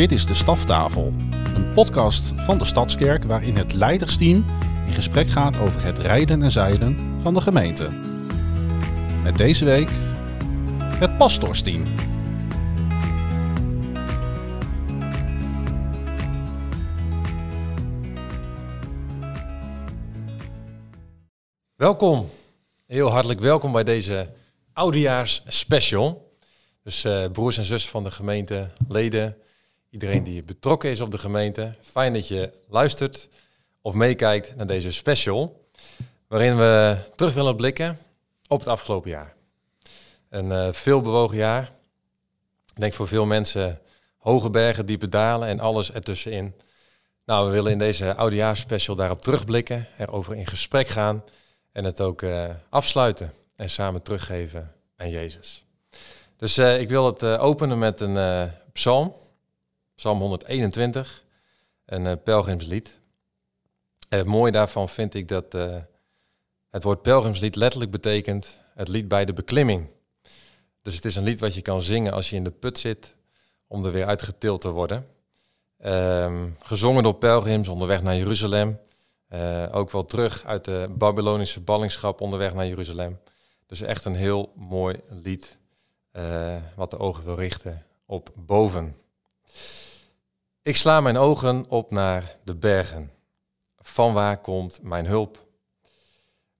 Dit is de Staftafel, een podcast van de Stadskerk waarin het leidersteam in gesprek gaat over het rijden en zeilen van de gemeente. Met deze week het pastorsteam. Welkom, heel hartelijk welkom bij deze oudejaars special. Dus eh, broers en zussen van de gemeente, leden, iedereen die betrokken is op de gemeente. Fijn dat je luistert of meekijkt naar deze special, waarin we terug willen blikken op het afgelopen jaar. Een uh, veel bewogen jaar. Ik denk voor veel mensen hoge bergen, diepe dalen en alles ertussenin. Nou, we willen in deze oudejaarsspecial daarop terugblikken, erover in gesprek gaan en het ook uh, afsluiten en samen teruggeven aan Jezus. Dus uh, ik wil het openen met een psalm, psalm 121, een pelgrimslied. En het mooie daarvan vind ik dat het woord pelgrimslied letterlijk betekent het lied bij de beklimming. Dus het is een lied wat je kan zingen als je in de put zit om er weer uitgetild te worden. Um, gezongen door pelgrims onderweg naar Jeruzalem. Uh, ook wel terug uit de Babylonische ballingschap onderweg naar Jeruzalem. Dus echt een heel mooi lied wat de ogen wil richten op boven. Ik sla mijn ogen op naar de bergen. Van waar komt mijn hulp?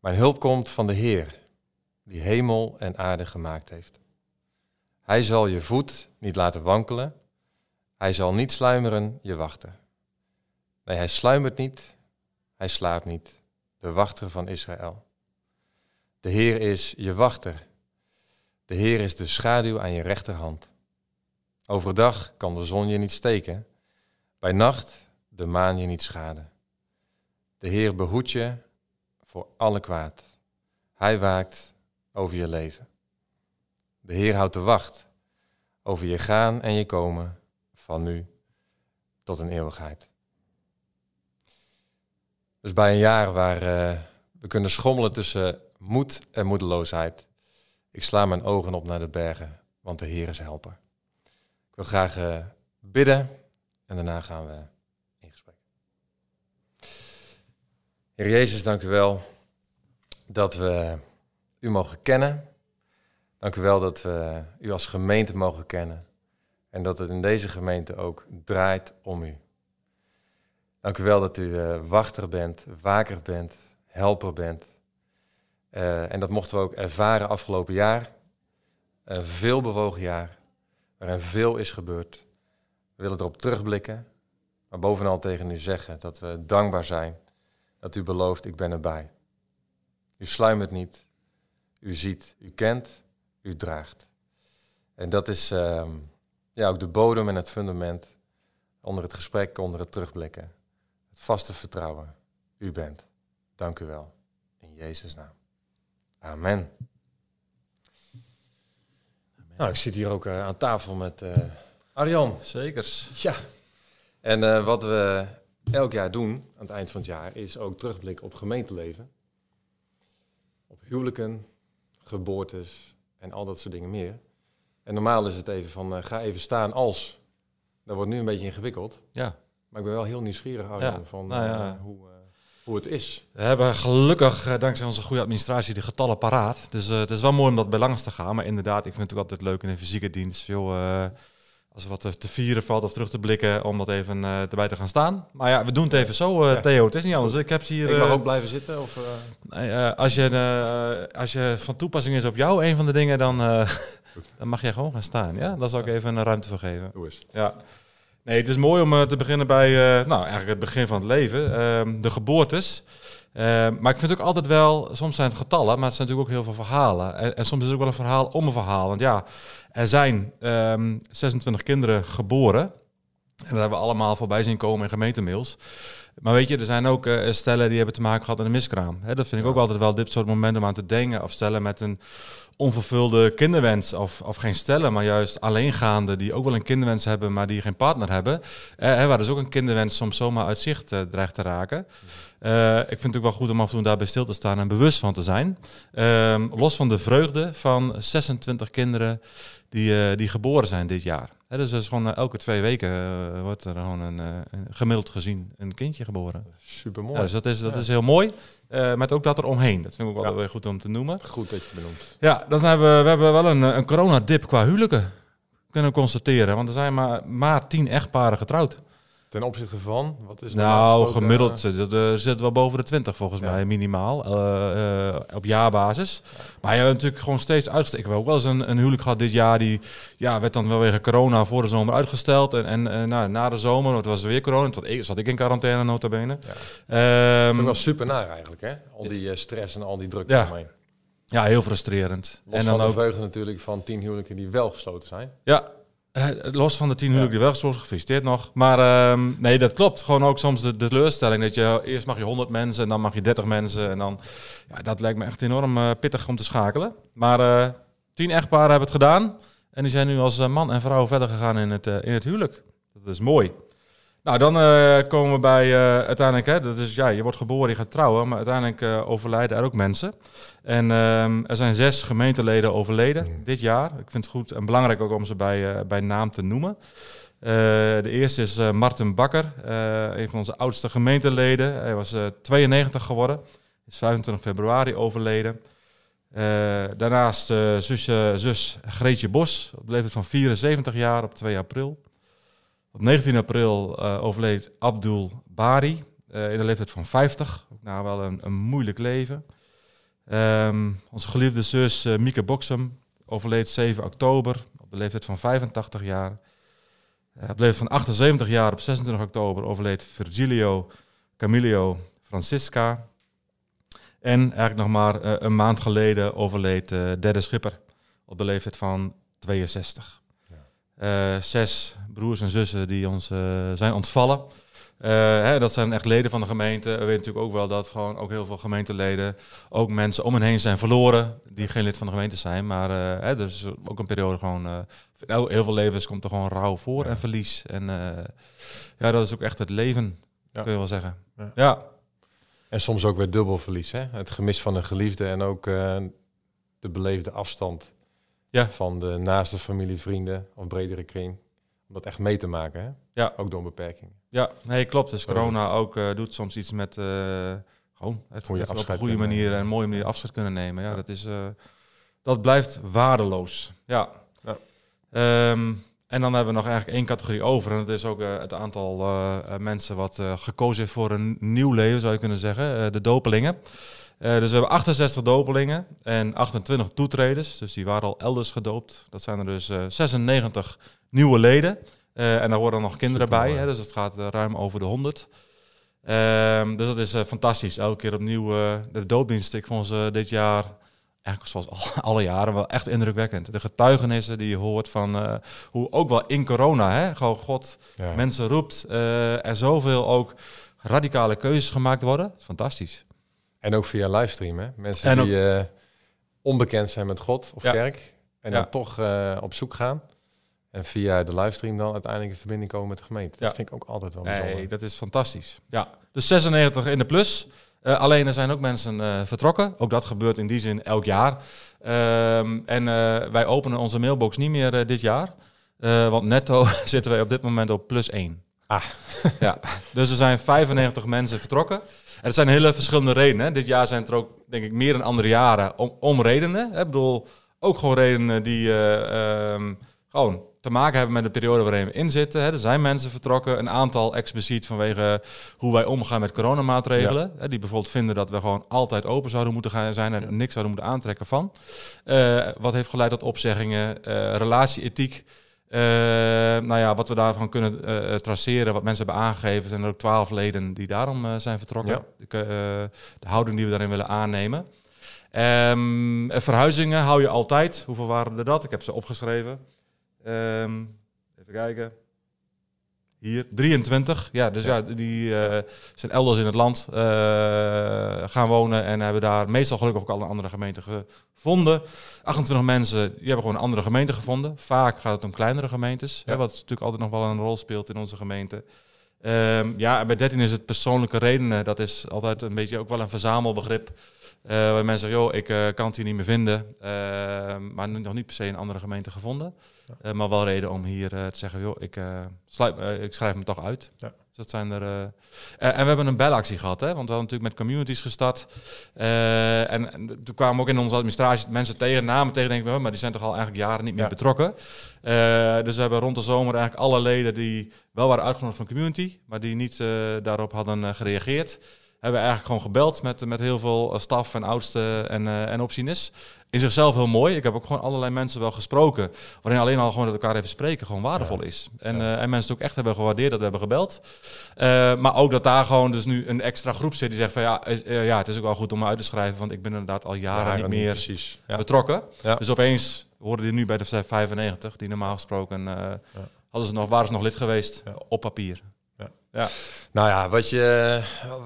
Mijn hulp komt van de Heer, die hemel en aarde gemaakt heeft. Hij zal je voet niet laten wankelen. Hij zal niet sluimeren je wachten. Nee, hij sluimert niet, hij slaapt niet, de wachter van Israël. De Heer is je wachter. De Heer is de schaduw aan je rechterhand. Overdag kan de zon je niet steken, bij nacht de maan je niet schaden. De Heer behoedt je voor alle kwaad. Hij waakt over je leven. De Heer houdt de wacht over je gaan en je komen van nu tot een eeuwigheid. Dus bij een jaar waar uh, we kunnen schommelen tussen moed en moedeloosheid. Ik sla mijn ogen op naar de bergen, want de Heer is helper. Ik wil graag uh, bidden en daarna gaan we in gesprek. Heer Jezus, dank u wel dat we u mogen kennen. Dank u wel dat we u als gemeente mogen kennen. En dat het in deze gemeente ook draait om u. Dank u wel dat u uh, wachter bent, waker bent, helper bent. Uh, en dat mochten we ook ervaren afgelopen jaar. Een veel bewogen jaar, waarin veel is gebeurd. We willen erop terugblikken, maar bovenal tegen u zeggen dat we dankbaar zijn dat u belooft, ik ben erbij. U sluimert niet, u ziet, u kent, u draagt. En dat is uh, ja, ook de bodem en het fundament onder het gesprek, onder het terugblikken. Het vaste vertrouwen. U bent. Dank u wel. In Jezus' naam. Amen. Nou, ik zit hier ook uh, aan tafel met uh, Arjan. Zekers. Ja. En uh, wat we elk jaar doen aan het eind van het jaar is ook terugblikken op gemeenteleven. Op huwelijken, geboortes en al dat soort dingen meer. En normaal is het even van ga even staan als. Dat wordt nu een beetje ingewikkeld. Ja. Maar ik ben wel heel nieuwsgierig Arjan, Ja, van nou ja. hoe, hoe het is. We hebben gelukkig, eh, dankzij onze goede administratie, de getallen paraat. Dus eh, het is wel mooi om dat bij langs te gaan. Maar inderdaad, ik vind het ook altijd leuk in een fysieke dienst. Veel, eh, als er wat te, vieren valt of terug te blikken, om dat even eh, erbij te gaan staan. Maar ja, we doen het even zo, eh. Theo. Het is niet anders. Ik heb ze hier... ik mag eh, ook blijven zitten? Of, nee, als, je, als je van toepassing is op jou, een van de dingen, dan, dan mag jij gewoon gaan staan. Ja, daar zal ik even een ruimte voor geven. doe eens. Ja. Nee, het is mooi om te beginnen bij, nou, eigenlijk het begin van het leven, ehm, de geboortes. Ehm, maar ik vind ook altijd wel, soms zijn het getallen, maar het zijn natuurlijk ook heel veel verhalen. En, en soms is het ook wel een verhaal om een verhaal. Want ja, er zijn ehm 26 kinderen geboren. En daar hebben we allemaal voorbij zien komen in gemeentemails. Maar weet je, er zijn ook eh, stellen die hebben te maken gehad met een miskraam. Dat vind ik ook altijd wel dit soort momenten om aan te denken. Of stellen met een onvervulde kinderwens. Of, of geen stellen, maar juist alleengaande die ook wel een kinderwens hebben, maar die geen partner hebben. Hè, waar dus ook een kinderwens soms zomaar uit zicht eh, dreigt te raken. Eh, ik vind het ook wel goed om af en toe daarbij stil te staan en bewust van te zijn. Ehm, los van de vreugde van 26 kinderen die, eh, die geboren zijn dit jaar. Hè, dus dat is gewoon eh, elke twee weken wordt er gewoon een, een gemiddeld gezien een kindje geboren. Super mooi. Ja, dus dat is, dat Ja. is heel mooi. Met ook dat er omheen. Dat vind ik ook wel Ja. weer goed om te noemen. Goed dat je het benoemt. Ja, dan hebben we, we hebben wel een, een coronadip qua huwelijken kunnen constateren. Want er zijn maar, maar tien echtparen getrouwd. Ten opzichte van, wat is Nou, gesproken, gemiddeld eh, zit zitten wel boven de 20 volgens Ja. mij, minimaal. eh, eh, op jaarbasis. Maar je hebt natuurlijk gewoon steeds uitgesteken. We hebben ook wel eens een, een huwelijk gehad dit jaar. Die ja, werd dan wel wegen corona voor de zomer uitgesteld. En, en eh, nou, na de zomer, het was er weer corona. Toen ik, zat ik in quarantaine nota bene. Ja. Vind ik wel super naar eigenlijk, hè? Al die eh, stress en al die druk Ja. eromheen. ja, heel frustrerend. Los en van dan de ook natuurlijk van tien huwelijken die wel gesloten zijn. Ja, eh, los van de tien huwelijken die wel gesloten, gefeliciteerd nog. Maar ehm, nee, dat klopt. Gewoon ook soms de, de teleurstelling dat je eerst mag je 100 mensen en dan mag je 30 mensen. En dan, ja, dat lijkt me echt enorm eh, pittig om te schakelen. Maar eh tien echtparen hebben het gedaan. En die zijn nu als man en vrouw verder gegaan in het, in het huwelijk. Dat is mooi. Nou, dan eh, komen we bij eh, uiteindelijk, hè, dat is, ja, je wordt geboren, je gaat trouwen, maar uiteindelijk eh, overlijden er ook mensen. En ehm, er zijn zes gemeenteleden overleden Mm. dit jaar. Ik vind het goed en belangrijk ook om ze bij, bij naam te noemen. De eerste is Martin Bakker, een van onze oudste gemeenteleden. Hij was eh, 92 geworden, is 25 februari overleden. Daarnaast zusje, zus Greetje Bos, op de leeftijd van 74 jaar op 2 april. Op 19 april eh, overleed Abdul Bari eh, in de leeftijd van 50. Ook na wel een, een moeilijk leven. Ehm, onze geliefde zus eh, Mieke Boksem overleed 7 oktober op de leeftijd van 85 jaar. Op de leeftijd van 78 jaar op 26 oktober overleed Virgilio Camilio Francisca. En eigenlijk nog maar een maand geleden overleed derde schipper op de leeftijd van 62. Eh, zes broers en zussen die ons eh, zijn ontvallen. Eh, hè, dat zijn echt leden van de gemeente. We weten natuurlijk ook wel dat gewoon ook heel veel gemeenteleden, ook mensen om hen heen zijn verloren die geen lid van de gemeente zijn. Maar hè, er is ook een periode gewoon, nou, heel veel levens komt er gewoon rouw voor Ja. en verlies. En ja, dat is ook echt het leven, Ja. kun je wel zeggen. Ja. ja. En soms ook weer dubbel verlies, hè? Het gemis van een geliefde en ook de beleefde afstand Ja. van de naaste familie, vrienden of bredere kring. Om dat echt mee te maken, hè? Ja. Ook door beperkingen. Ja, nee, klopt. Dus corona ook eh, doet soms iets met eh, gewoon het, Goeie het op een goede manier nemen. en een mooie manier afscheid kunnen nemen. Ja, Ja. dat is eh, dat blijft waardeloos. Ja. Ja. Ehm, en dan hebben we nog eigenlijk één categorie over. En dat is ook het aantal mensen wat gekozen heeft voor een nieuw leven, zou je kunnen zeggen. De dopelingen. Eh, dus we hebben 68 dopelingen en 28 toetreders. Dus die waren al elders gedoopt. Dat zijn er dus eh, 96 nieuwe leden. Eh, en daar horen nog kinderen bij. Hè, dus het gaat eh, ruim over de 100. Ehm, dus dat is eh, fantastisch. Elke keer opnieuw eh, de doopdienst. Ik vond ze dit jaar, eigenlijk zoals al- alle jaren, wel echt indrukwekkend. De getuigenissen die je hoort van eh, hoe ook wel in corona, hè, gewoon God Ja. mensen roept. eh, er zoveel ook radicale keuzes gemaakt worden. Fantastisch. En ook via livestream, hè? Mensen En die eh, onbekend zijn met God of Ja. kerk. En Ja. dan toch eh, op zoek gaan. En via de livestream dan uiteindelijk in verbinding komen met de gemeente. Ja. Dat vind ik ook altijd wel bijzonder. Nee, dat is fantastisch. Ja, dus 96 in de plus. Eh, alleen er zijn ook mensen vertrokken. Ook dat gebeurt in die zin elk jaar. Ehm, en wij openen onze mailbox niet meer dit jaar. Want netto zitten wij op dit moment op plus 1. Ah. ja, dus er zijn 95 mensen vertrokken. Het zijn hele verschillende redenen. Hè. Dit jaar zijn het er ook, denk ik, meer dan andere jaren om, om redenen. Hè. Ik bedoel, ook gewoon redenen die eh, ehm, gewoon te maken hebben met de periode waarin we in zitten. Hè. Er zijn mensen vertrokken, een aantal expliciet vanwege hoe wij omgaan met coronamaatregelen. Hè, die bijvoorbeeld vinden dat we gewoon altijd open zouden moeten gaan zijn en niks zouden moeten aantrekken van. Eh, wat heeft geleid tot opzeggingen, eh relatieethiek. Eh, nou ja, wat we daarvan kunnen eh, traceren, wat mensen hebben aangegeven, zijn er ook twaalf leden die daarom eh, zijn vertrokken. Ja. De, eh, de houding die we daarin willen aannemen. Ehm, eh, verhuizingen hou je altijd. Hoeveel waren er dat? Ik heb ze opgeschreven. Ehm, even kijken. Hier 23. Ja, dus ja, die eh, zijn elders in het land eh, gaan wonen en hebben daar meestal gelukkig ook al een andere gemeente gevonden. 28 mensen, die hebben gewoon een andere gemeente gevonden. Vaak gaat het om kleinere gemeentes, Ja. hè, wat natuurlijk altijd nog wel een rol speelt in onze gemeente. Ehm, ja, bij 13 is het persoonlijke redenen. Dat is altijd een beetje ook wel een verzamelbegrip. Eh waar mensen zeggen, joh, ik eh, kan het hier niet meer vinden. Ehm, maar nog niet per se een andere gemeente gevonden. Eh, maar wel reden om hier eh, te zeggen, joh, ik, eh, sluit, eh, ik schrijf me toch uit. Ja. Dus dat zijn er. eh, eh, en we hebben een belactie gehad, hè? want we hadden natuurlijk met communities gestart. Eh, en, en toen kwamen ook in onze administratie mensen tegen, namen tegen, denken we, maar die zijn toch al eigenlijk jaren niet meer Ja. betrokken. Eh, dus we hebben rond de zomer eigenlijk alle leden die wel waren uitgenodigd van community, maar die niet eh, daarop hadden eh, gereageerd. Hebben we eigenlijk gewoon gebeld met, met heel veel eh, staf en oudsten en, eh en. In zichzelf heel mooi. Ik heb ook gewoon allerlei mensen wel gesproken. Waarin alleen al gewoon dat elkaar even spreken gewoon waardevol is. En, Ja. eh, en mensen ook echt hebben gewaardeerd dat we hebben gebeld. Maar ook dat daar gewoon dus nu een extra groep zit die zegt van ja, ja, het is ook wel goed om me uit te schrijven. Want ik ben inderdaad al jaren Jaren niet meer Precies. Ja. betrokken. Ja. Dus opeens hoorden die nu bij de 95, die normaal gesproken hadden ze nog, waren ze nog lid geweest op papier. Nou ja, wat, je,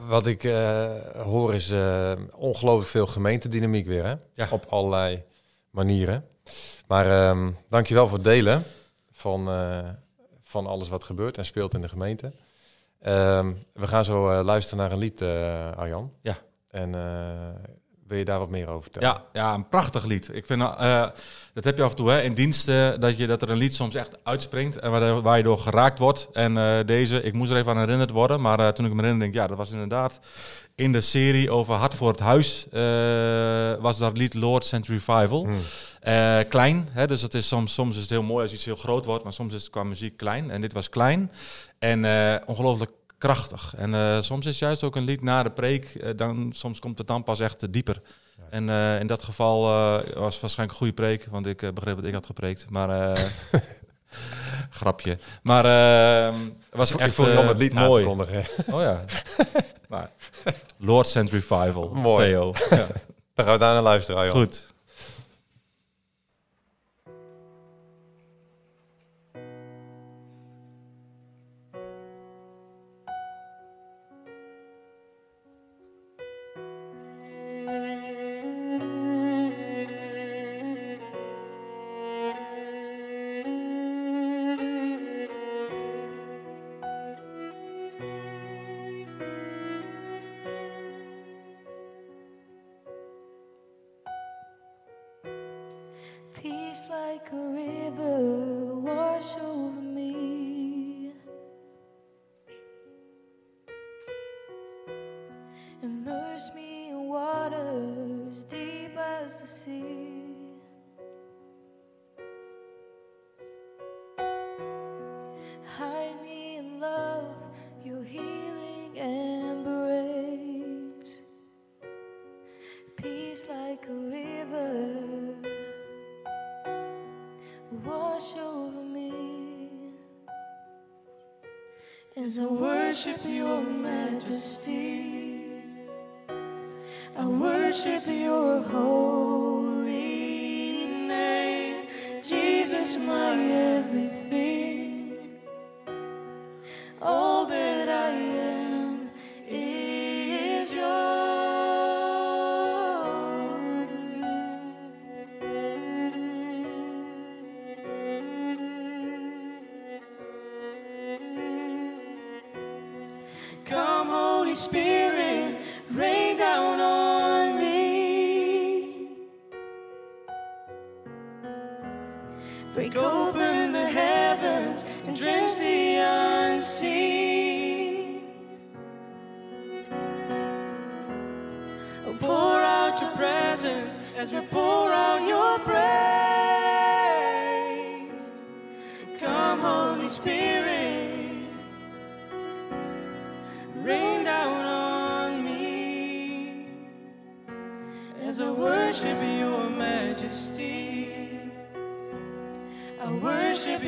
wat ik eh, hoor is eh, ongelooflijk veel gemeentedynamiek weer, hè? Ja. Op allerlei manieren. Maar ehm dankjewel voor het delen van, eh, van alles wat gebeurt en speelt in de gemeente. Ehm, we gaan zo luisteren naar een lied, Arjan. Ja. En eh, wil je daar wat meer over vertellen? Ja, ja, een prachtig lied. Ik vind, eh, dat heb je af en toe hè, in diensten, dat, je, dat er een lied soms echt uitspringt en waar, waar je door geraakt wordt. En eh, deze, ik moest er even aan herinnerd worden, maar eh, toen ik me herinnerde, denk ik, ja, dat was inderdaad in de serie over Hart voor het Huis, was dat lied Lord Sent Revival. Hmm. Klein, hè, dus het is soms, soms is het heel mooi als iets heel groot wordt, maar soms is het qua muziek klein. En dit was klein en ongelooflijk krachtig. En eh, soms is juist ook een lied na de preek, eh, dan, soms komt het dan pas echt dieper. En eh, in dat geval was het waarschijnlijk een goede preek, want ik begreep dat ik had gepreekt. Maar grapje. Maar eh, het was Ik echt vond het om het lied mooi. Oh ja. maar, Lord Sent Revival. Mooi. Theo. Ja, Dan gaan we daar naar luisteren, Arjan. goed. echo as I worship your majesty. I worship your holy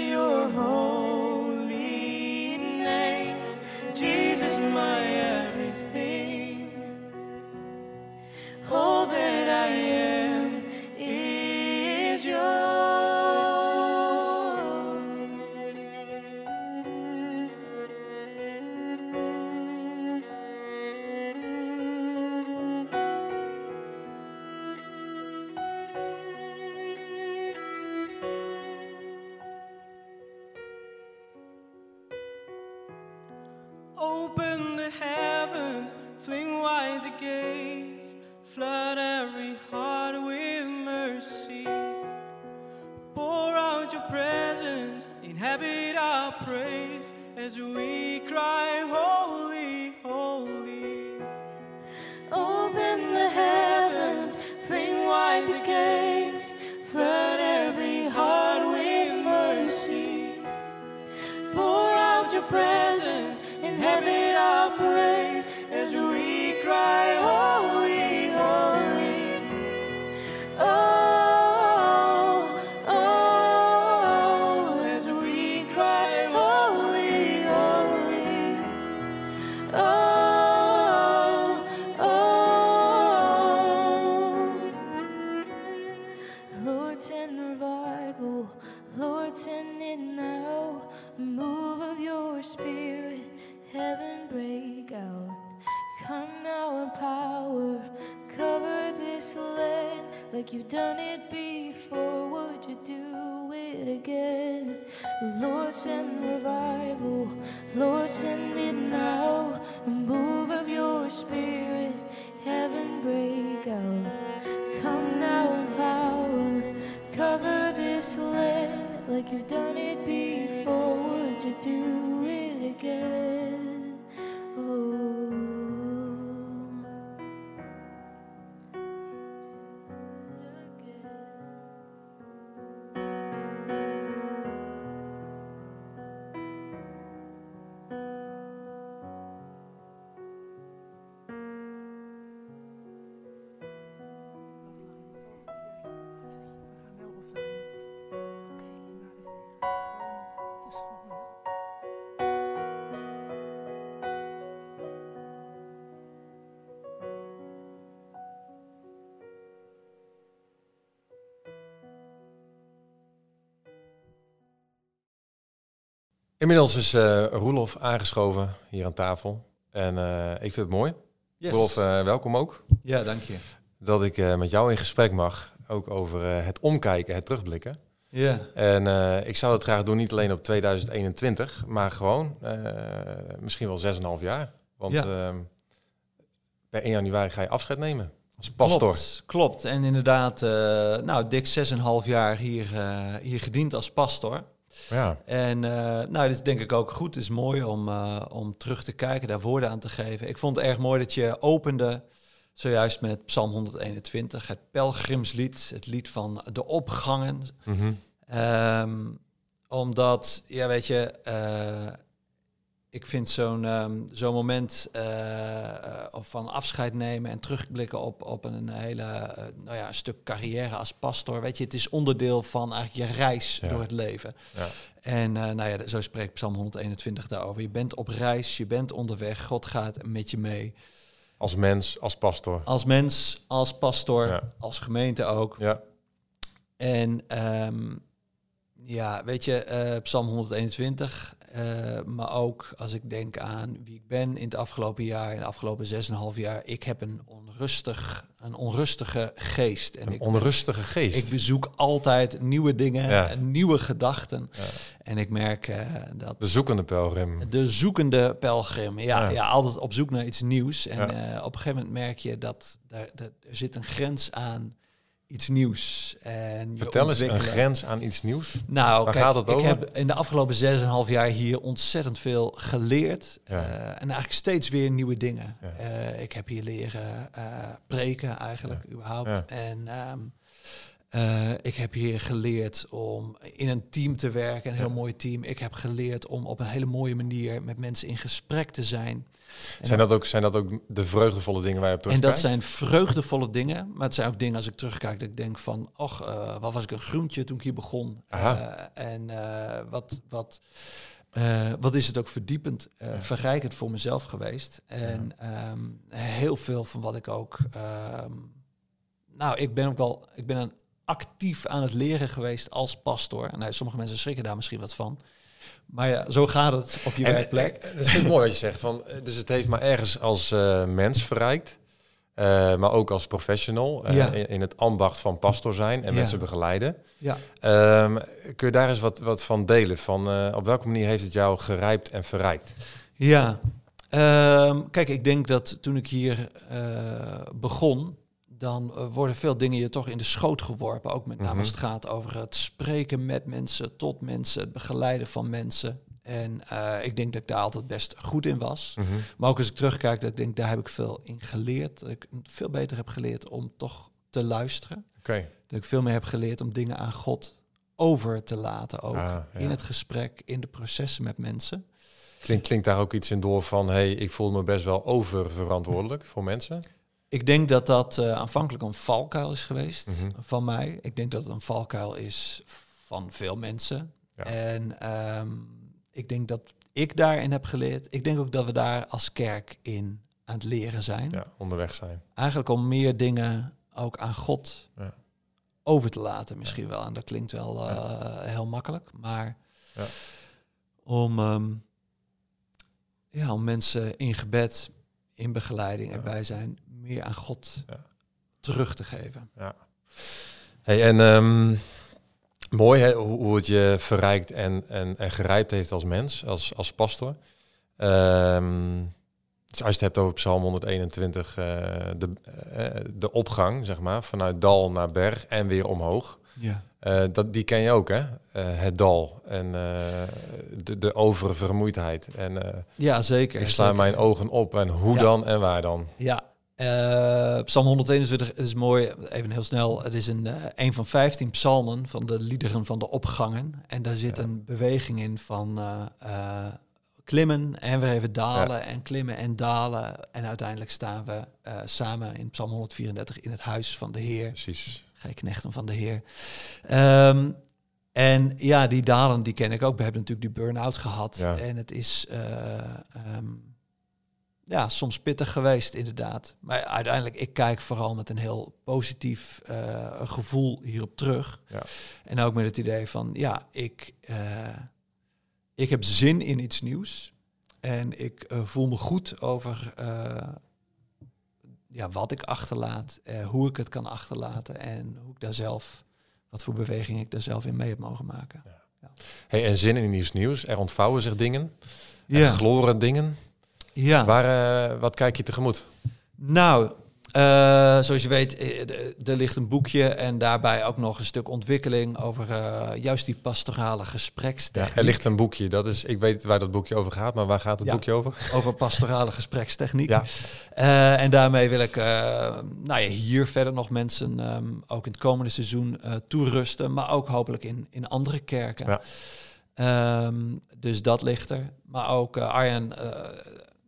your holy Inmiddels is eh Roelof aangeschoven hier aan tafel. En eh, ik vind het mooi. Yes. Roelof, eh, welkom ook. Ja, dank je. Dat ik met jou in gesprek mag. Ook over het omkijken, het terugblikken. Ja. En ik zou dat graag doen, niet alleen op 2021, maar gewoon misschien wel 6,5 jaar. Want Ja. ehm, per 1 januari ga je afscheid nemen als pastor. Klopt, klopt. En inderdaad, nou, dik 6,5 jaar hier, hier gediend als pastor. Ja, En eh, nou, dat is denk ik ook goed. Het is mooi om, eh, om terug te kijken, daar woorden aan te geven. Ik vond het erg mooi dat je opende zojuist met Psalm 121, het pelgrimslied, het lied van de opgangen. Mhm. Ehm, omdat, ja, weet je, eh, ik vind zo'n ehm, zo'n moment eh, van afscheid nemen en terugblikken op, op een hele, eh, nou ja, een stuk carrière als pastor. Weet je, het is onderdeel van eigenlijk je reis Ja. door het leven. Ja. En nou ja, zo spreekt Psalm 121 daarover. Je bent op reis, je bent onderweg, God gaat met je mee. Als mens, als pastor. Als mens, als pastor, Ja. als gemeente ook. Ja, En ehm, ja, weet je, Psalm 121, eh, maar ook als ik denk aan wie ik ben in het afgelopen jaar, in de afgelopen 6,5 jaar, ik heb een onrustig, een onrustige geest. En een ik, onrustige geest. ik bezoek altijd nieuwe dingen, Ja. en nieuwe gedachten. Ja. En ik merk eh, dat De zoekende pelgrim. de zoekende pelgrim, ja, Ja. ja. altijd op zoek naar iets nieuws. En eh, op een gegeven moment merk je dat daar, dat er zit een grens aan iets nieuws. En Vertel eens een grens aan iets nieuws. Nou, Waar kijk, gaat het ik heb in de afgelopen 6,5 jaar hier ontzettend veel geleerd. Ja. eh, en eigenlijk steeds weer nieuwe dingen. Ja. Eh, ik heb hier leren eh, preken eigenlijk, überhaupt. En ehm, eh, ik heb hier geleerd om in een team te werken, een heel mooi team. Ik heb geleerd om op een hele mooie manier met mensen in gesprek te zijn. Zijn dat, ook, zijn dat ook de vreugdevolle dingen waar je op en dat terugkijkt? zijn vreugdevolle dingen. Maar het zijn ook dingen als ik terugkijk dat ik denk van... och, eh, wat was ik een groentje toen ik hier begon. Eh, en eh, wat, wat, wat is het ook verdiepend, verrijkend voor mezelf geweest. En ehm, heel veel van wat ik ook... ehm, nou, ik ben ook al... Ik ben een actief aan het leren geweest als pastor. En nou, sommige mensen schrikken daar misschien wat van. Maar ja, zo gaat het op je En, werkplek. eh, Dat is mooi wat je zegt. Van, eh, dus het heeft me ergens als eh, mens verrijkt. eh, maar ook als professional. eh, Ja. in, in het ambacht van pastor zijn en Ja. mensen begeleiden. Ja. Ehm, kun je daar eens wat, wat van delen? Van, eh, op welke manier heeft het jou gerijpt en verrijkt? Ja, Ehm, kijk, ik denk dat toen ik hier eh, begon, dan eh, worden veel dingen je toch in de schoot geworpen. Ook met name Mhm. als het gaat over het spreken met mensen, tot mensen, het begeleiden van mensen. En eh, ik denk dat ik daar altijd best goed in was. Maar ook als ik terugkijk, dat ik denk, daar heb ik veel in geleerd. Dat ik veel beter heb geleerd om toch te luisteren. Dat ik veel meer heb geleerd om dingen aan God over te laten. Ook Ah, ja. in het gesprek, in de processen met mensen. Klinkt, klinkt daar ook iets in door van... hey, ik voel me best wel oververantwoordelijk voor mensen? Ik denk dat dat eh, aanvankelijk een valkuil is geweest Mhm. van mij. Ik denk dat het een valkuil is van veel mensen. Ja. En ehm, ik denk dat ik daarin heb geleerd. Ik denk ook dat we daar als kerk in aan het leren zijn. Ja, onderweg zijn. Eigenlijk om meer dingen ook aan God Ja. over te laten misschien wel. En dat klinkt wel eh, heel makkelijk. Maar Ja. om, ehm, ja, om mensen in gebed, in begeleiding erbij zijn, meer aan God Ja. terug te geven. Ja. Hey, en ehm, mooi hè, hoe, hoe het je verrijkt en, en, en gerijpt heeft als mens, als, als pastor. Dus als je het hebt over Psalm 121, eh, de, eh, de opgang, zeg maar, vanuit dal naar berg en weer omhoog. Ja. Eh, dat, die ken je ook, hè? Het dal en eh, de, de oververmoeidheid. En ja, zeker. ik sla zeker. mijn ogen op en hoe Ja. dan en waar dan. Ja, eh, Psalm 121 is mooi, even heel snel. Het is een, eh, een van 15 psalmen van de liederen van de opgangen. En daar zit Ja. een beweging in van eh, klimmen en weer even dalen en klimmen en dalen. En uiteindelijk staan we samen in Psalm 134 in het huis van de Heer. Precies. Gij knechten van de Heer. Ehm, en ja, die dalen die ken ik ook. We hebben natuurlijk die burn-out gehad. Ja. En het is eh, ehm, ja, soms pittig geweest, inderdaad. Maar uiteindelijk, ik kijk vooral met een heel positief eh, gevoel hierop terug. Ja. En ook met het idee van, ja, ik, eh, ik heb zin in iets nieuws. En ik eh, voel me goed over ja, wat ik achterlaat, hoe ik het kan achterlaten en hoe ik daar zelf, wat voor beweging ik daar zelf in mee heb mogen maken. Hey, en zin in iets nieuws. Er ontvouwen zich dingen. Er gloren dingen. Ja. Waar, eh, wat kijk je tegemoet? Nou, eh, zoals je weet, eh, er ligt een boekje en daarbij ook nog een stuk ontwikkeling over juist die pastorale Ja, gesprekstechniek. er ligt een boekje. Dat is, ik weet waar dat boekje over gaat, maar waar gaat het Ja. boekje over? over pastorale gesprekstechniek. Ja. En daarmee wil ik nou ja, hier verder nog mensen ehm, ook in het komende seizoen toerusten, maar ook hopelijk in, in andere kerken. Ja. Ehm, dus dat ligt er. Maar ook eh,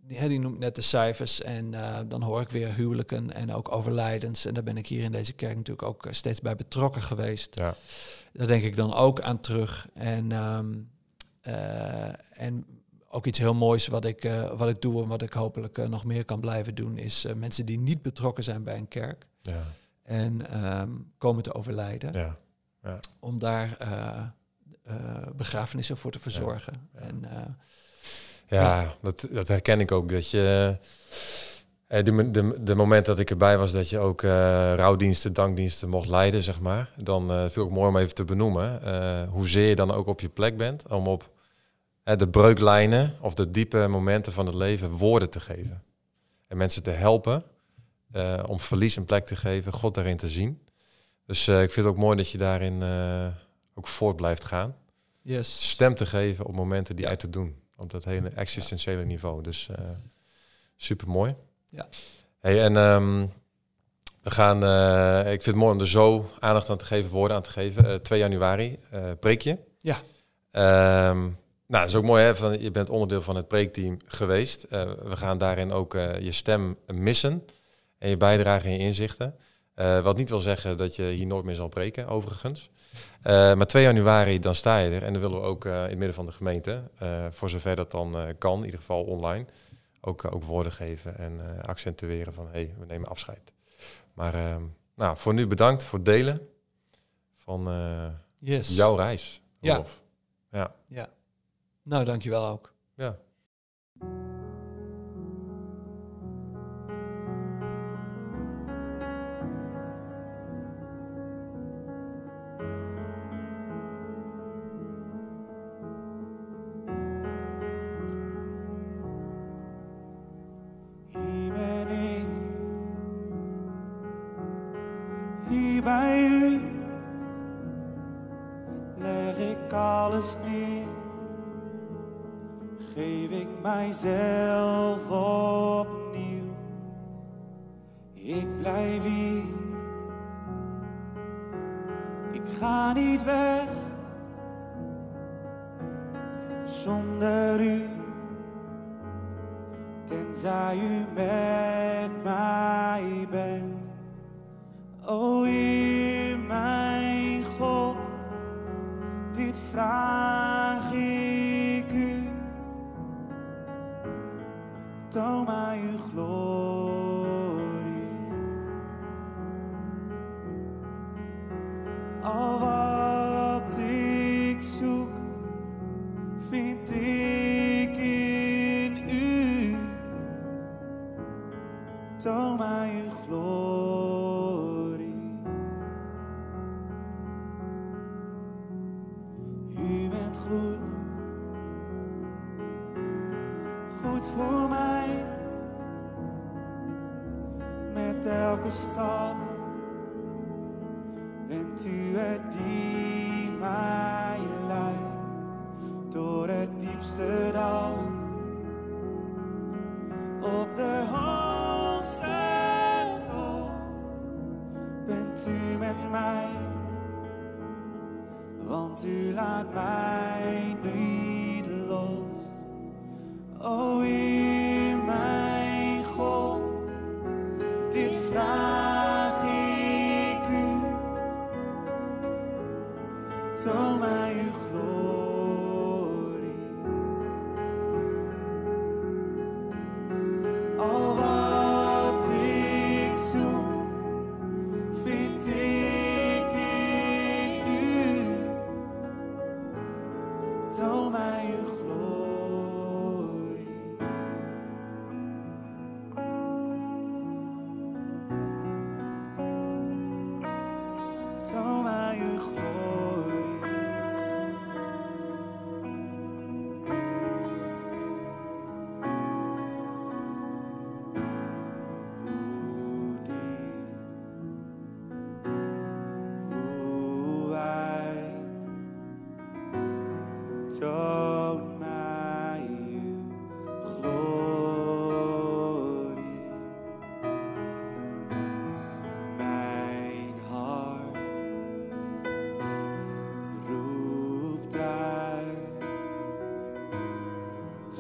die, noemt net de cijfers en eh, dan hoor ik weer huwelijken en ook overlijdens. En daar ben ik hier in deze kerk natuurlijk ook eh, steeds bij betrokken geweest. Ja. Daar denk ik dan ook aan terug. En, ehm, eh, en ook iets heel moois wat ik, wat ik doe en wat ik hopelijk nog meer kan blijven doen, is mensen die niet betrokken zijn bij een kerk Ja, en ehm, komen te overlijden, ja. om daar begrafenissen voor te verzorgen. ja. En, Ja, Dat, dat herken ik ook. Dat je, eh, de, mo- de, de moment dat ik erbij was, dat je ook eh, rouwdiensten, dankdiensten mocht leiden, zeg maar. Dan eh viel ik mooi om even te benoemen. eh hoezeer je dan ook op je plek bent om op eh, de breuklijnen of de diepe momenten van het leven woorden te geven. En mensen te helpen eh, om verlies een plek te geven, God daarin te zien. Dus eh, ik vind het ook mooi dat je daarin eh, ook voort blijft gaan yes. stem te geven op momenten die uit te doen. Op dat hele existentiële niveau. Dus super mooi. Ja. Hey, en ehm, we gaan, eh, ik vind het mooi om er zo aandacht aan te geven, woorden aan te geven. Eh 2 januari, eh preekje. Ja. Ehm, nou, dat is ook mooi, hè? Van, je bent onderdeel van het preekteam geweest. Eh, we gaan daarin ook eh, je stem missen en je bijdrage en je inzichten. Eh, wat niet wil zeggen dat je hier nooit meer zal preken, overigens. Eh, maar 2 januari, dan sta je er. En dan willen we ook eh, in het midden van de gemeente, eh, voor zover dat dan kan, in ieder geval online, ook, ook woorden geven en accentueren van, hé, hey, we nemen afscheid. Maar ehm, nou, voor nu bedankt voor het delen van yes. jouw reis. Ja. Ja. Ja. Nou, dankjewel ook. ja. Geef ik mijzelf opnieuw. Ik blijf hier, ik ga niet weg, zonder u tenzij u met mij bent.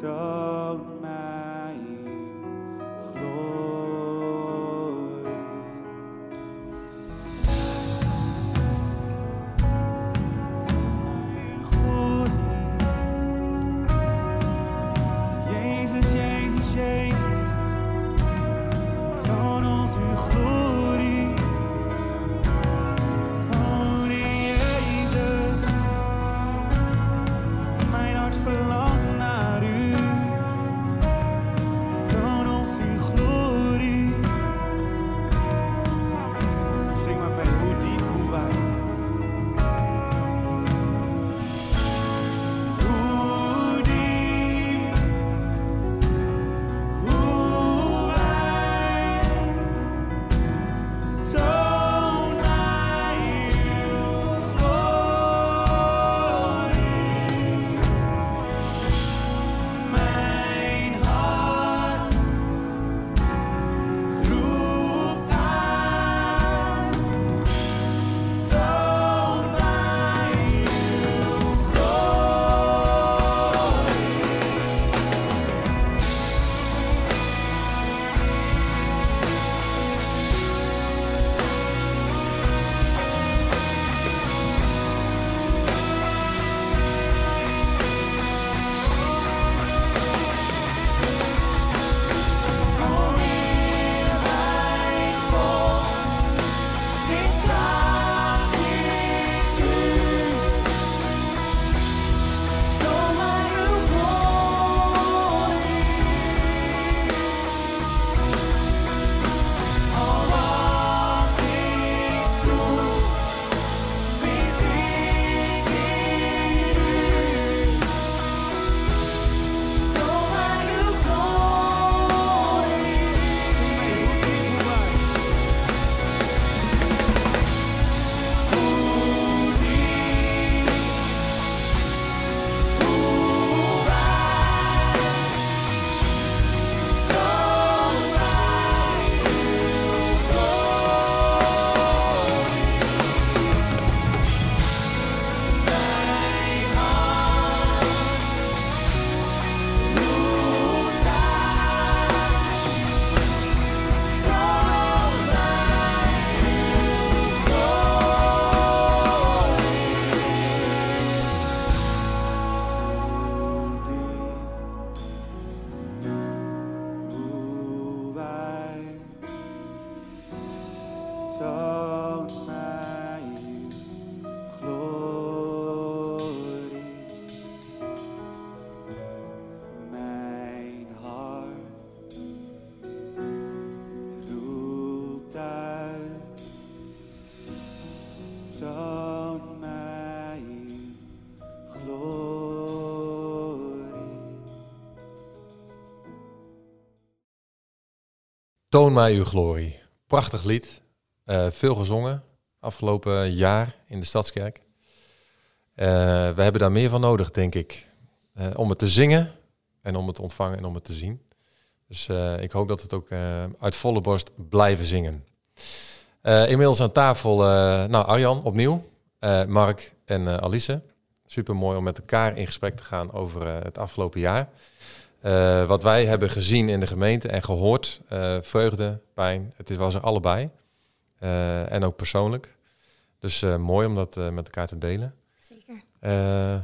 Toon Toon mij uw glorie. prachtig lied. Eh, veel gezongen afgelopen jaar in de Stadskerk. Eh, we hebben daar meer van nodig, denk ik. Eh, om het te zingen en om het ontvangen en om het te zien. Dus ik hoop dat het ook uit volle borst blijven zingen. Inmiddels aan tafel, nou Arjan opnieuw, Mark en Alice. Super mooi om met elkaar in gesprek te gaan over het afgelopen jaar. Eh, wat wij hebben gezien in de gemeente en gehoord, eh, vreugde, pijn, het was er allebei. Eh, en ook persoonlijk. Dus mooi om dat met elkaar te delen. Zeker.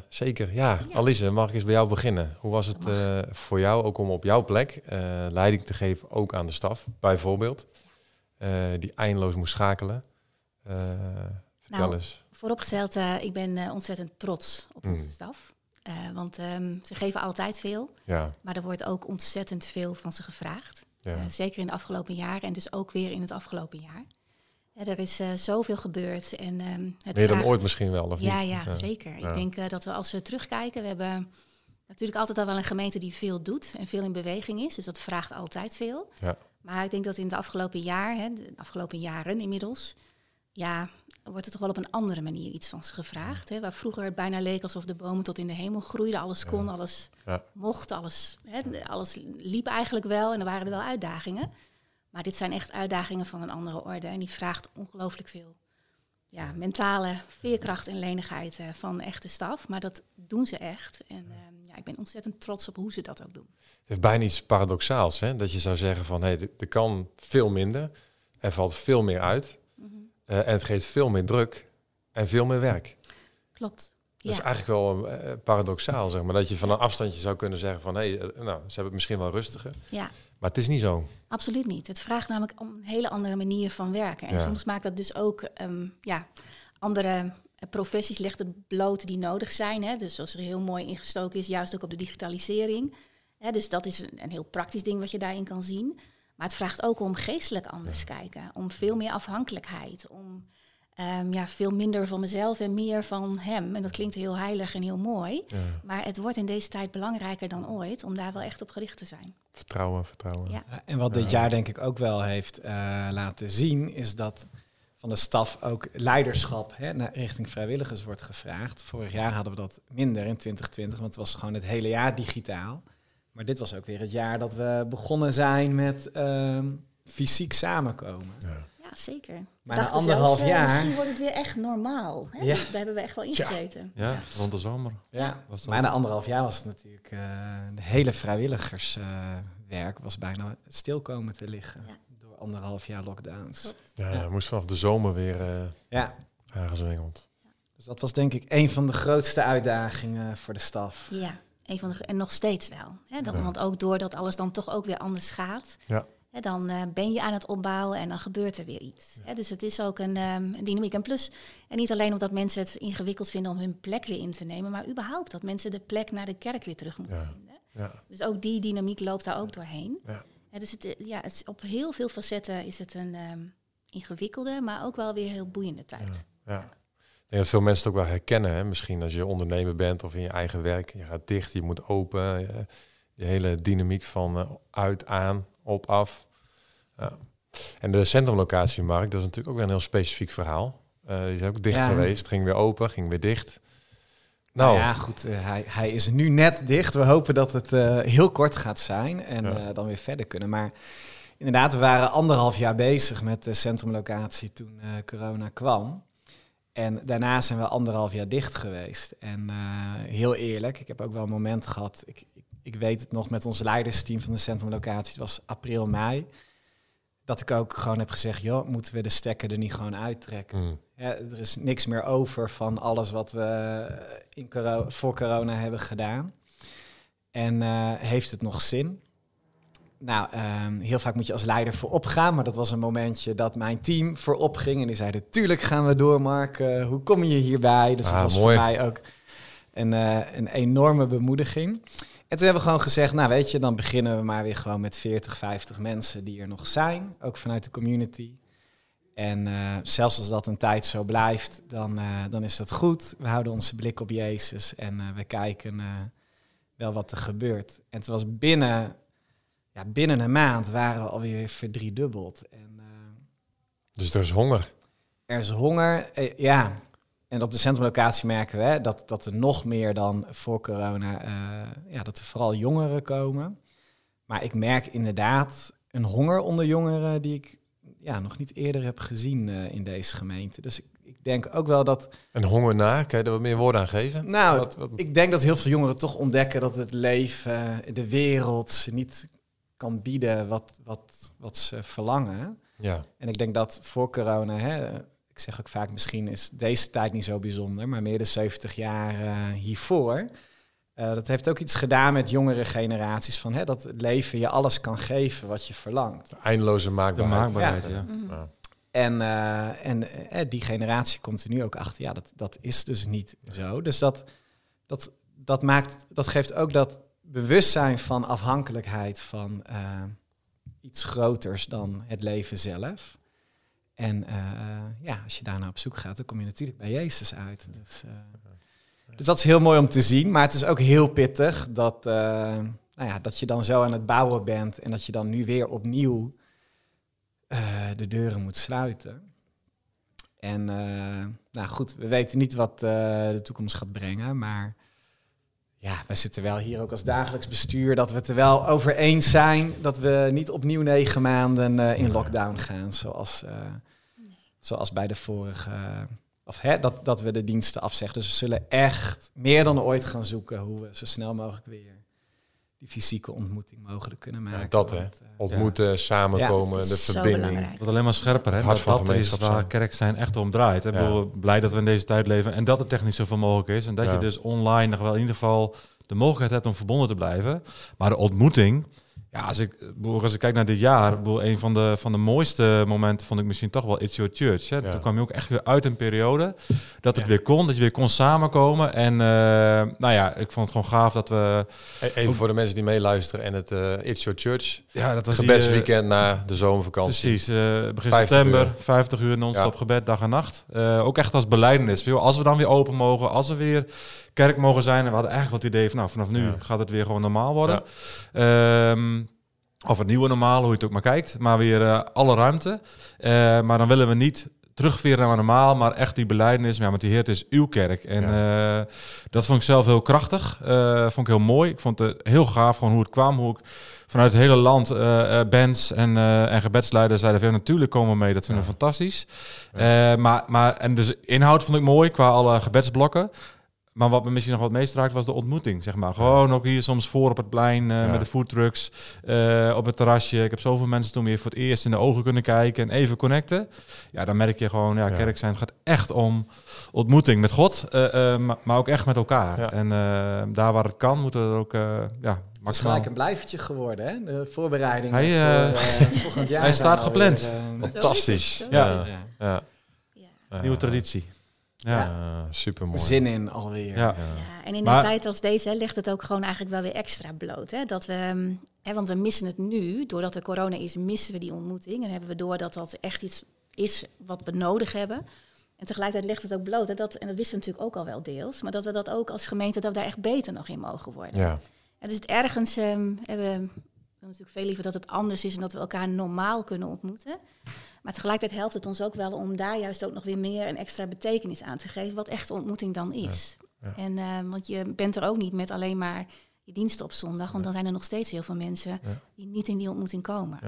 Zeker, ja. Ja. Alice, mag ik eens bij jou beginnen? Hoe was het voor jou ook om op jouw plek leiding te geven, ook aan de staf, bijvoorbeeld, die eindeloos moest schakelen? Vertel Nou, eens. Vooropgesteld, ik ben ontzettend trots op Mm. onze staf. Eh, want ehm, ze geven altijd veel, Ja, maar er wordt ook ontzettend veel van ze gevraagd. ja. Eh, zeker in de afgelopen jaren en dus ook weer in het afgelopen jaar. Ja, er is eh, zoveel gebeurd. En, ehm, het Meer dan vraagt- ooit misschien wel, of Ja, niet? ja, zeker. Ja. Ik denk dat we als we terugkijken, we hebben natuurlijk altijd al wel een gemeente die veel doet en veel in beweging is. Dus dat vraagt altijd veel. Ja. Maar ik denk dat in het afgelopen jaar, hè, de afgelopen jaren inmiddels, ja, wordt er toch wel op een andere manier iets van ze gevraagd. Hè? Waar vroeger het bijna leek alsof de bomen tot in de hemel groeiden. Alles kon, alles Ja. mocht, alles, hè, alles liep eigenlijk wel en er waren er wel uitdagingen. Maar dit zijn echt uitdagingen van een andere orde en die vraagt ongelooflijk veel ja, mentale veerkracht en lenigheid eh, van echte staf. Maar dat doen ze echt. En ehm, ja, ik ben ontzettend trots op hoe ze dat ook doen. Het heeft bijna iets paradoxaals, hè? dat je zou zeggen van, hé, hey, er kan veel minder, er valt veel meer uit, Eh, en het geeft veel meer druk en veel meer werk. Klopt. Dat is eigenlijk wel eh, paradoxaal, zeg maar. Dat je van een afstandje zou kunnen zeggen van... hé, hey, eh, nou, ze hebben het misschien wel rustiger. ja, Maar het is niet zo. absoluut niet. Het vraagt namelijk om een hele andere manier van werken. En Ja. soms maakt dat dus ook ehm, ja, andere professies legt het bloot die nodig zijn. Hè? Dus zoals er heel mooi ingestoken is, juist ook op de digitalisering. Hè? Dus dat is een, een heel praktisch ding wat je daarin kan zien. Maar het vraagt ook om geestelijk anders kijken. Om veel meer afhankelijkheid. Om ehm, ja, veel minder van mezelf en meer van hem. En dat klinkt heel heilig en heel mooi. Ja. Maar het wordt in deze tijd belangrijker dan ooit om daar wel echt op gericht te zijn. Vertrouwen, vertrouwen. Ja. En wat dit jaar denk ik ook wel heeft eh, laten zien, is dat van de staf ook leiderschap hè, naar, richting vrijwilligers wordt gevraagd. Vorig jaar hadden we dat minder in 2020, want het was gewoon het hele jaar digitaal. Maar dit was ook weer het jaar dat we begonnen zijn met ehm, fysiek samenkomen. Ja. Ja, zeker. Maar na anderhalf zelfs, eh, jaar- Misschien wordt het weer echt normaal. Hè? Ja. Daar hebben we echt wel ingezeten. Ja, rond de zomer. Ja, Was dat maar na anderhalf jaar was het natuurlijk, eh, de hele vrijwilligerswerk was bijna stil komen te liggen. Ja. Door anderhalf jaar lockdowns. Klopt. Ja, Ja. moest vanaf de zomer weer eh Ja, aangezwengeld. Dus dat was denk ik een van de grootste uitdagingen voor de staf. Ja, een van de, en nog steeds wel. Hè? Dan, Ja. Want ook doordat alles dan toch ook weer anders gaat, Ja. hè, dan eh, ben je aan het opbouwen en dan gebeurt er weer iets. Hè? Dus het is ook een, ehm, een dynamiek. En plus, en niet alleen omdat mensen het ingewikkeld vinden om hun plek weer in te nemen, maar überhaupt dat mensen de plek naar de kerk weer terug moeten vinden. Ja. Dus ook die dynamiek loopt daar ook doorheen. Dus het, eh, ja, het is op heel veel facetten is het een ehm, ingewikkelde, maar ook wel weer heel boeiende tijd. ja. Denk dat veel mensen het ook wel herkennen. Hè? Misschien als je ondernemer bent of in je eigen werk. Je gaat dicht, je moet open. Je, je hele dynamiek van eh, uit, aan, op, af. Ja. En de centrumlocatiemarkt, dat is natuurlijk ook weer een heel specifiek verhaal. Eh die is ook dicht Ja. geweest, ging weer open, ging weer dicht. Nou Nou, ja, goed, eh, hij, hij is nu net dicht. We hopen dat het heel kort gaat zijn en Ja. dan weer verder kunnen. Maar inderdaad, we waren anderhalf jaar bezig met de centrumlocatie toen corona kwam. En daarna zijn we anderhalf jaar dicht geweest. En eh, heel eerlijk, ik heb ook wel een moment gehad. Ik, ik, ik weet het nog met ons leidersteam van de centrumlocatie. Het was april, mei. Dat ik ook gewoon heb gezegd, joh, moeten we de stekker er niet gewoon uittrekken? mm, Ja, er is niks meer over van alles wat we in voor corona hebben gedaan. En eh, heeft het nog zin? Nou, ehm, heel vaak moet je als leider voorop gaan, maar dat was een momentje dat mijn team voorop ging. En die zeiden, tuurlijk gaan we door, Mark. Eh, hoe kom je hierbij? Dus Ah, dat was mooi. voor mij ook een, eh, een enorme bemoediging. En toen hebben we gewoon gezegd, nou weet je, dan beginnen we maar weer gewoon met 40, 50 mensen die er nog zijn. Ook vanuit de community. En eh, zelfs als dat een tijd zo blijft, dan, dan is dat goed. We houden onze blik op Jezus en we kijken wel wat er gebeurt. En het was binnen, ja, binnen een maand waren we alweer verdriedubbeld. En eh, Dus er is honger. Er is honger, eh, ja. En op de centrumlocatie merken we hè, dat, dat er nog meer dan voor corona, eh, ja, dat er vooral jongeren komen. Maar ik merk inderdaad een honger onder jongeren die ik ja, nog niet eerder heb gezien in deze gemeente. Dus ik, ik denk ook wel dat En honger naar, kan je er wat meer woorden aan geven? Nou, Wat- wat- ik denk dat heel veel jongeren toch ontdekken dat het leven, de wereld ze niet kan bieden wat, wat, wat ze verlangen. Ja, En ik denk dat voor corona, hè, ik zeg ook vaak misschien is deze tijd niet zo bijzonder, maar meer de 70 jaar hiervoor. eh, dat heeft ook iets gedaan met jongere generaties van hè, dat het leven je alles kan geven wat je verlangt. eindeloze De maakbaarheid. maakbaarheid, ja. Ja. En, eh, en eh, die generatie komt er nu ook achter. Ja, dat, dat is dus niet zo. Dus dat, dat, dat, maakt, dat geeft ook dat bewustzijn van afhankelijkheid van eh, iets groters dan het leven zelf. En eh, ja, als je daarna op zoek gaat, dan kom je natuurlijk bij Jezus uit. Dus, eh, dus dat is heel mooi om te zien. Maar het is ook heel pittig dat, nou ja, dat je dan zo aan het bouwen bent en dat je dan nu weer opnieuw de deuren moet sluiten. En nou goed, we weten niet wat de toekomst gaat brengen, maar ja, wij zitten wel hier ook als dagelijks bestuur dat we het er wel over eens zijn dat we niet opnieuw negen maanden eh, in lockdown gaan, zoals, eh, zoals bij de vorige. Of hè, dat, dat we de diensten afzeggen. Dus we zullen echt meer dan ooit gaan zoeken hoe we zo snel mogelijk weer die fysieke ontmoeting mogelijk kunnen maken. dat, hè. Want, eh, Ontmoeten, samenkomen, de verbinding. wordt alleen maar scherper. Hè? Het hart Dat, van dat is waar zijn. kerk zijn echt om draait. hè. Ik bedoel, blij dat we in deze tijd leven en dat het technisch zoveel mogelijk is. En dat Ja. je dus online nog wel in ieder geval de mogelijkheid hebt om verbonden te blijven. Maar de ontmoeting, ja, als ik, bedoel, als ik kijk naar dit jaar, bedoel, een van de, van de mooiste momenten vond ik misschien toch wel It's Your Church. Hè? Ja. Toen kwam je ook echt weer uit een periode dat het Ja. weer kon, dat je weer kon samenkomen. En eh, nou ja, ik vond het gewoon gaaf dat we... E- Even voor de mensen die meeluisteren en het eh, It's Your Church. Ja, dat was Gebedsweekend na de zomervakantie. Precies, eh, begin 50 september, uur. 50 uur non-stop Ja. gebed, dag en nacht. Eh, ook echt als beleidenis. Als we dan weer open mogen, als we weer kerk mogen zijn. En we hadden eigenlijk wel het idee van, nou, vanaf nu Ja. gaat het weer gewoon normaal worden. Ehm, of het nieuwe normaal, hoe je het ook maar kijkt. Maar weer eh, alle ruimte. Eh, maar dan willen we niet terugveren naar normaal, maar echt die beleidenis. Ja, want die Heer het is uw kerk. En eh, dat vond ik zelf heel krachtig. Vond ik heel mooi. Ik vond het heel gaaf gewoon hoe het kwam. Hoe ik vanuit het hele land bands en, en gebedsleiders zeiden van natuurlijk komen we mee. Dat vinden we fantastisch. Maar, maar, en dus inhoud vond ik mooi qua alle gebedsblokken. Maar wat me misschien nog wat meest raakte was de ontmoeting, zeg maar. Gewoon ook hier soms voor op het plein eh, Ja. met de foodtrucks, eh, op het terrasje. Ik heb zoveel mensen toen weer voor het eerst in de ogen kunnen kijken en even connecten. Ja, dan merk je gewoon, ja, Ja. kerk zijn gaat echt om ontmoeting met God, eh, maar, maar ook echt met elkaar. Ja. En eh, daar waar het kan, moeten we er ook, eh ja, Het is maximaal... gelijk een blijvertje geworden, hè? De voorbereidingen Hij, voor volgend jaar. hij staat gepland. eh, Fantastisch. Ja. Ja. Nieuwe traditie. Ja. Ja, super mooi. zin in alweer. Ja. Ja, en in Maar- een tijd als deze hè, legt het ook gewoon eigenlijk wel weer extra bloot. Hè? Dat we, ehm, hè, want we missen het nu, doordat er corona is, missen we die ontmoeting. En hebben we door dat dat echt iets is wat we nodig hebben. En tegelijkertijd legt het ook bloot, hè, dat, en dat wisten we natuurlijk ook al wel deels, maar dat we dat ook als gemeente, dat we daar echt beter nog in mogen worden. Ja. En dus het ergens ehm, hebben we wil natuurlijk veel liever dat het anders is en dat we elkaar normaal kunnen ontmoeten. Maar tegelijkertijd helpt het ons ook wel om daar juist ook nog weer meer een extra betekenis aan te geven, wat echt ontmoeting dan is. ja. En eh, want je bent er ook niet met alleen maar je diensten op zondag, want dan zijn er nog steeds heel veel mensen die niet in die ontmoeting komen.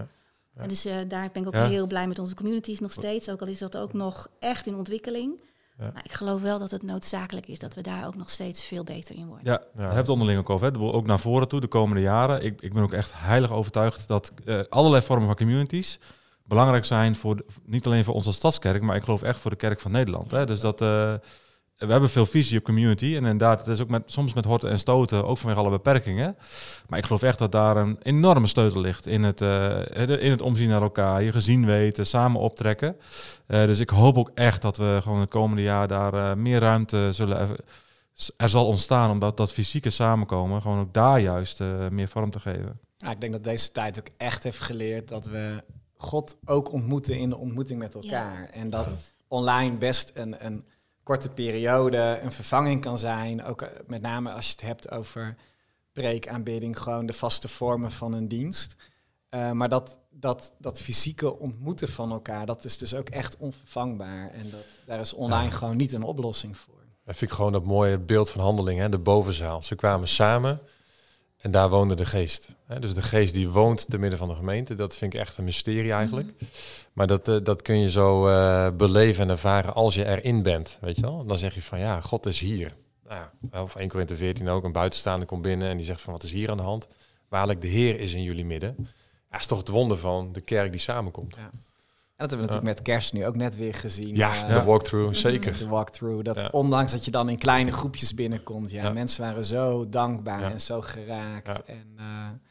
En dus eh, daar ben ik ook heel blij met onze communities nog steeds, ook al is dat ook nog echt in ontwikkeling. Ja. Maar ik geloof wel dat het noodzakelijk is dat we daar ook nog steeds veel beter in worden. Ja, Ja. het onderling ook over. Hè. Dat Ook naar voren toe, de komende jaren. Ik, ik ben ook echt heilig overtuigd dat eh, allerlei vormen van communities belangrijk zijn voor de- niet alleen voor onze stadskerk, maar ik geloof echt voor de kerk van Nederland. Hè. Dus dat eh, we hebben veel visie op community en inderdaad, het is ook met, soms met horten en stoten, ook vanwege alle beperkingen. Maar ik geloof echt dat daar een enorme sleutel ligt in het, eh, in het omzien naar elkaar, je gezien weten, samen optrekken. Eh, dus ik hoop ook echt dat we gewoon het komende jaar daar eh, meer ruimte zullen er, er zal ontstaan om dat, dat fysieke samenkomen gewoon ook daar juist eh, meer vorm te geven. Ja, ik denk dat deze tijd ook echt heeft geleerd dat we God ook ontmoeten in de ontmoeting met elkaar. En dat online best een, een korte periode een vervanging kan zijn. Ook eh, met name als je het hebt over preekaanbidding, gewoon de vaste vormen van een dienst. Eh, maar dat dat, dat fysieke ontmoeten van elkaar, dat is dus ook echt onvervangbaar. En dat, daar is online gewoon niet een oplossing voor. Dat vind ik gewoon dat mooie beeld van handeling, hè? de bovenzaal. Ze kwamen samen en daar woonde de geest. Dus de geest die woont te midden van de gemeente, dat vind ik echt een mysterie eigenlijk. Maar dat, eh, dat kun je zo eh, beleven en ervaren als je erin bent, weet je wel. Dan zeg je van ja, God is hier. Nou, of 1 Korinthe 14 ook, een buitenstaande komt binnen en die zegt van wat is hier aan de hand? Waarlijk, de Heer is in jullie midden. Ja, is toch het wonder van de kerk die samenkomt. Ja. En dat hebben we natuurlijk met kerst nu ook net weer gezien. Ja, eh, de walkthrough, zeker. de walkthrough. Dat Ja. ondanks dat je dan in kleine groepjes binnenkomt, ja, Ja. mensen waren zo dankbaar Ja. en zo geraakt. Ja. En, eh,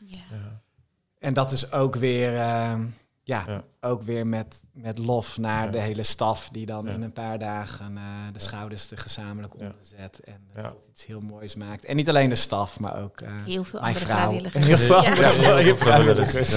Ja. Ja. en dat is ook weer, eh, ja, Ja. ook weer met, met lof naar Ja. de hele staf die dan Ja. in een paar dagen eh, de Ja. schouders er gezamenlijk Ja. onder zet en Ja. tot iets heel moois maakt. En niet alleen de staf, maar ook eh, Heel veel mijn vrouw. heel veel vrijwilligers. vrijwilligers.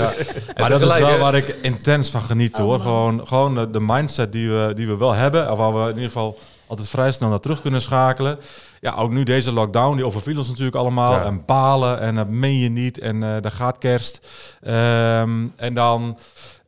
Maar dat is wel waar ik intens van geniet Oh, hoor. man. Gewoon, gewoon de, de mindset die we, die we wel hebben. Of waar we in ieder geval altijd vrij snel naar terug kunnen schakelen. Ja, ook nu deze lockdown, die overviel ons natuurlijk allemaal. Ja. En palen en dat meen je niet. En eh daar gaat kerst. Ehm, en dan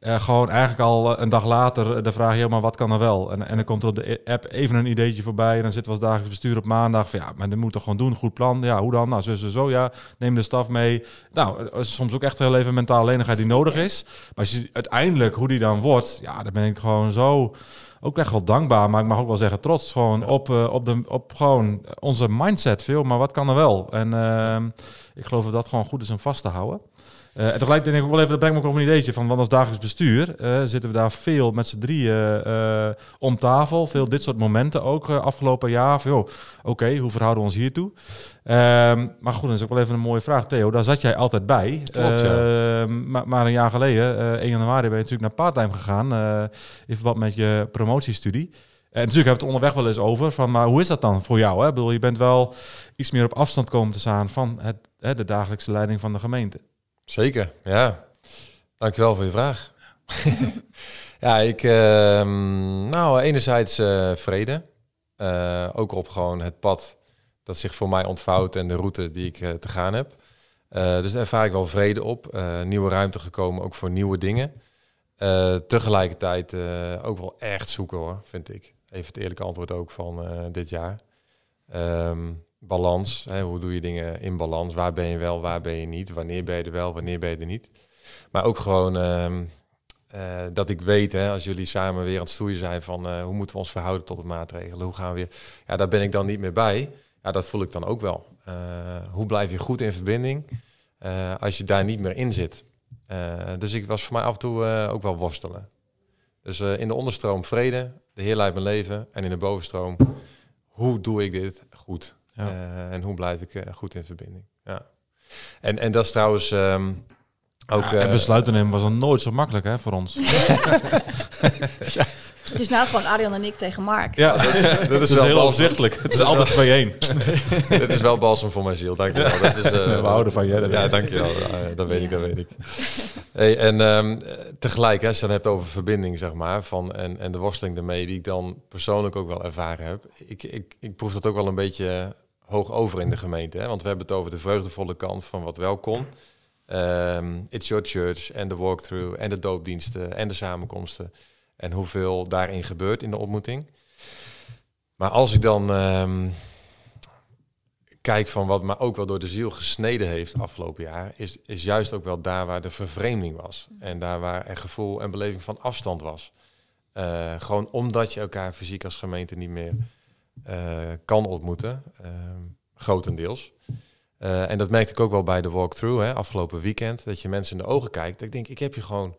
eh, gewoon eigenlijk al eh, een dag later eh, de vraag, ja, maar wat kan er wel? En, en dan komt er op de app even een ideetje voorbij. En dan zitten we als dagelijks bestuur op maandag. Ja, maar dat moet toch gewoon doen. Goed plan. Ja, hoe dan? Nou, zo, zo, zo. Ja, neem de staf mee. Nou, soms ook echt heel even mentale lenigheid die nodig is. Maar als je uiteindelijk hoe die dan wordt, ja, dan ben ik gewoon zo ook echt wel dankbaar, maar ik mag ook wel zeggen trots gewoon op, op, de, op gewoon onze mindset veel, maar wat kan er wel? En ehm, ik geloof dat dat gewoon goed is om vast te houden. Eh, en tegelijk denk ik wel even, dat brengt me ook op een ideetje van, want als dagelijks bestuur eh, zitten we daar veel met z'n drieën eh, om tafel. Veel dit soort momenten ook afgelopen jaar. Van, oké, hoe verhouden we ons hiertoe? Ehm, maar goed, dat is ook wel even een mooie vraag. Theo, daar zat jij altijd bij. Klopt, ja. Ehm, maar, maar een jaar geleden, eh 1 januari, ben je natuurlijk naar parttime gegaan. in verband met je promotiestudie. En natuurlijk hebben we het onderweg wel eens over. Van, maar hoe is dat dan voor jou? Hè? Ik bedoel, je bent wel iets meer op afstand komen te staan van het, hè, de dagelijkse leiding van de gemeente. Zeker, ja. Dankjewel voor je vraag. ja, ik... ehm, nou, enerzijds eh, vrede. Eh, ook op gewoon het pad dat zich voor mij ontvouwt en de route die ik eh, te gaan heb. Dus daar ervaar ik wel vrede op. Nieuwe ruimte gekomen, ook voor nieuwe dingen. Tegelijkertijd ook wel echt zoeken hoor, vind ik. Even het eerlijke antwoord ook van dit jaar. Ehm, balans, hè, hoe doe je dingen in balans? Waar ben je wel, waar ben je niet? Wanneer ben je er wel, wanneer ben je er niet? Maar ook gewoon ehm, eh, dat ik weet, hè, als jullie samen weer aan het stoeien zijn van eh, hoe moeten we ons verhouden tot de maatregelen? Hoe gaan we? Ja, daar ben ik dan niet meer bij. Ja, dat voel ik dan ook wel. Eh, hoe blijf je goed in verbinding als je daar niet meer in zit? Dus ik was voor mij af en toe ook wel worstelen. Dus in de onderstroom vrede, de Heer leidt mijn leven. En in de bovenstroom, hoe doe ik dit goed? Ja. Eh, en hoe blijf ik eh, goed in verbinding? Ja. En, en dat is trouwens ehm, ook... Ja, en eh, besluiten nemen was dan nooit zo makkelijk hè, voor ons. Het is nou gewoon Arjan en ik tegen Mark. Ja, dat dat is is wel heel overzichtelijk. Het is altijd 2-1. Dit is wel balsem voor mijn ziel, dankjewel. Dat is, eh, We houden van je. Ja, dankjewel. Uh, dat weet ik, dat weet ik. Hey, en ehm, eh, tegelijk, hè, als je dan hebt over verbinding, zeg maar, van, en, en de worsteling daarmee, die ik dan persoonlijk ook wel ervaren heb. Ik, ik, ik proef dat ook wel een beetje hoog over in de gemeente. Hè? Want we hebben het over de vreugdevolle kant van wat wel kon. Ehm, It's Your Church en de walkthrough en de doopdiensten en de samenkomsten. En hoeveel daarin gebeurt in de ontmoeting. Maar als ik dan ehm, kijk van wat me ook wel door de ziel gesneden heeft afgelopen jaar, is, is juist ook wel daar waar de vervreemding was. En daar waar er gevoel en beleving van afstand was. Eh, gewoon omdat je elkaar fysiek als gemeente niet meer eh, kan ontmoeten, ehm, grotendeels. Eh, en dat merkte ik ook wel bij de walkthrough, hè, afgelopen weekend, dat je mensen in de ogen kijkt. Dat ik denk, ik heb je gewoon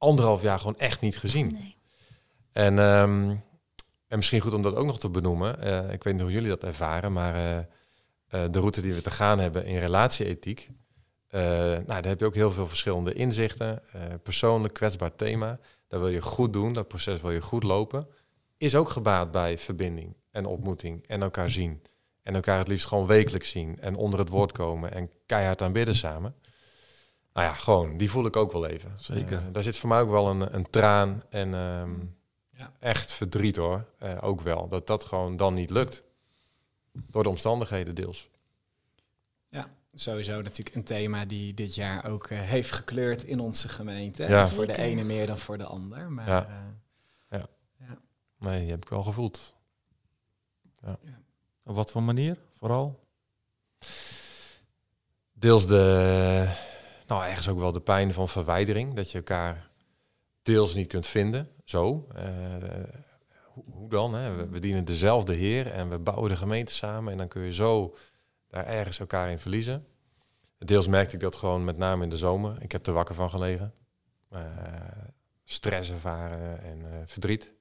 anderhalf jaar gewoon echt niet gezien. Nee. En, ehm, en misschien goed om dat ook nog te benoemen. Eh, ik weet niet hoe jullie dat ervaren, maar eh, eh, de route die we te gaan hebben in relatieethiek. nou, daar heb je ook heel veel verschillende inzichten. persoonlijk, kwetsbaar thema. Dat wil je goed doen, dat proces wil je goed lopen. Is ook gebaat bij verbinding en ontmoeting en elkaar zien. En elkaar het liefst gewoon wekelijks zien en onder het woord komen en keihard aanbidden samen. Nou ja, gewoon, die voel ik ook wel even. Zeker. Eh, daar zit voor mij ook wel een, een traan en ehm, Ja. echt verdriet hoor. Eh, ook wel, dat dat gewoon dan niet lukt. Door de omstandigheden deels. sowieso natuurlijk een thema die dit jaar ook eh, heeft gekleurd in onze gemeente. Ja. Voor de ene meer dan voor de ander. Maar Ja. eh, Nee, die heb ik wel gevoeld. Op wat voor manier vooral? Deels de, nou ergens ook wel de pijn van verwijdering. Dat je elkaar deels niet kunt vinden. Zo. Eh, hoe, dan? Hè? We, dienen dezelfde Heer en we bouwen de gemeente samen. En dan kun je zo daar ergens elkaar in verliezen. Deels merkte ik dat gewoon met name in de zomer. Ik heb er wakker van gelegen. Eh, stress ervaren en eh, verdriet.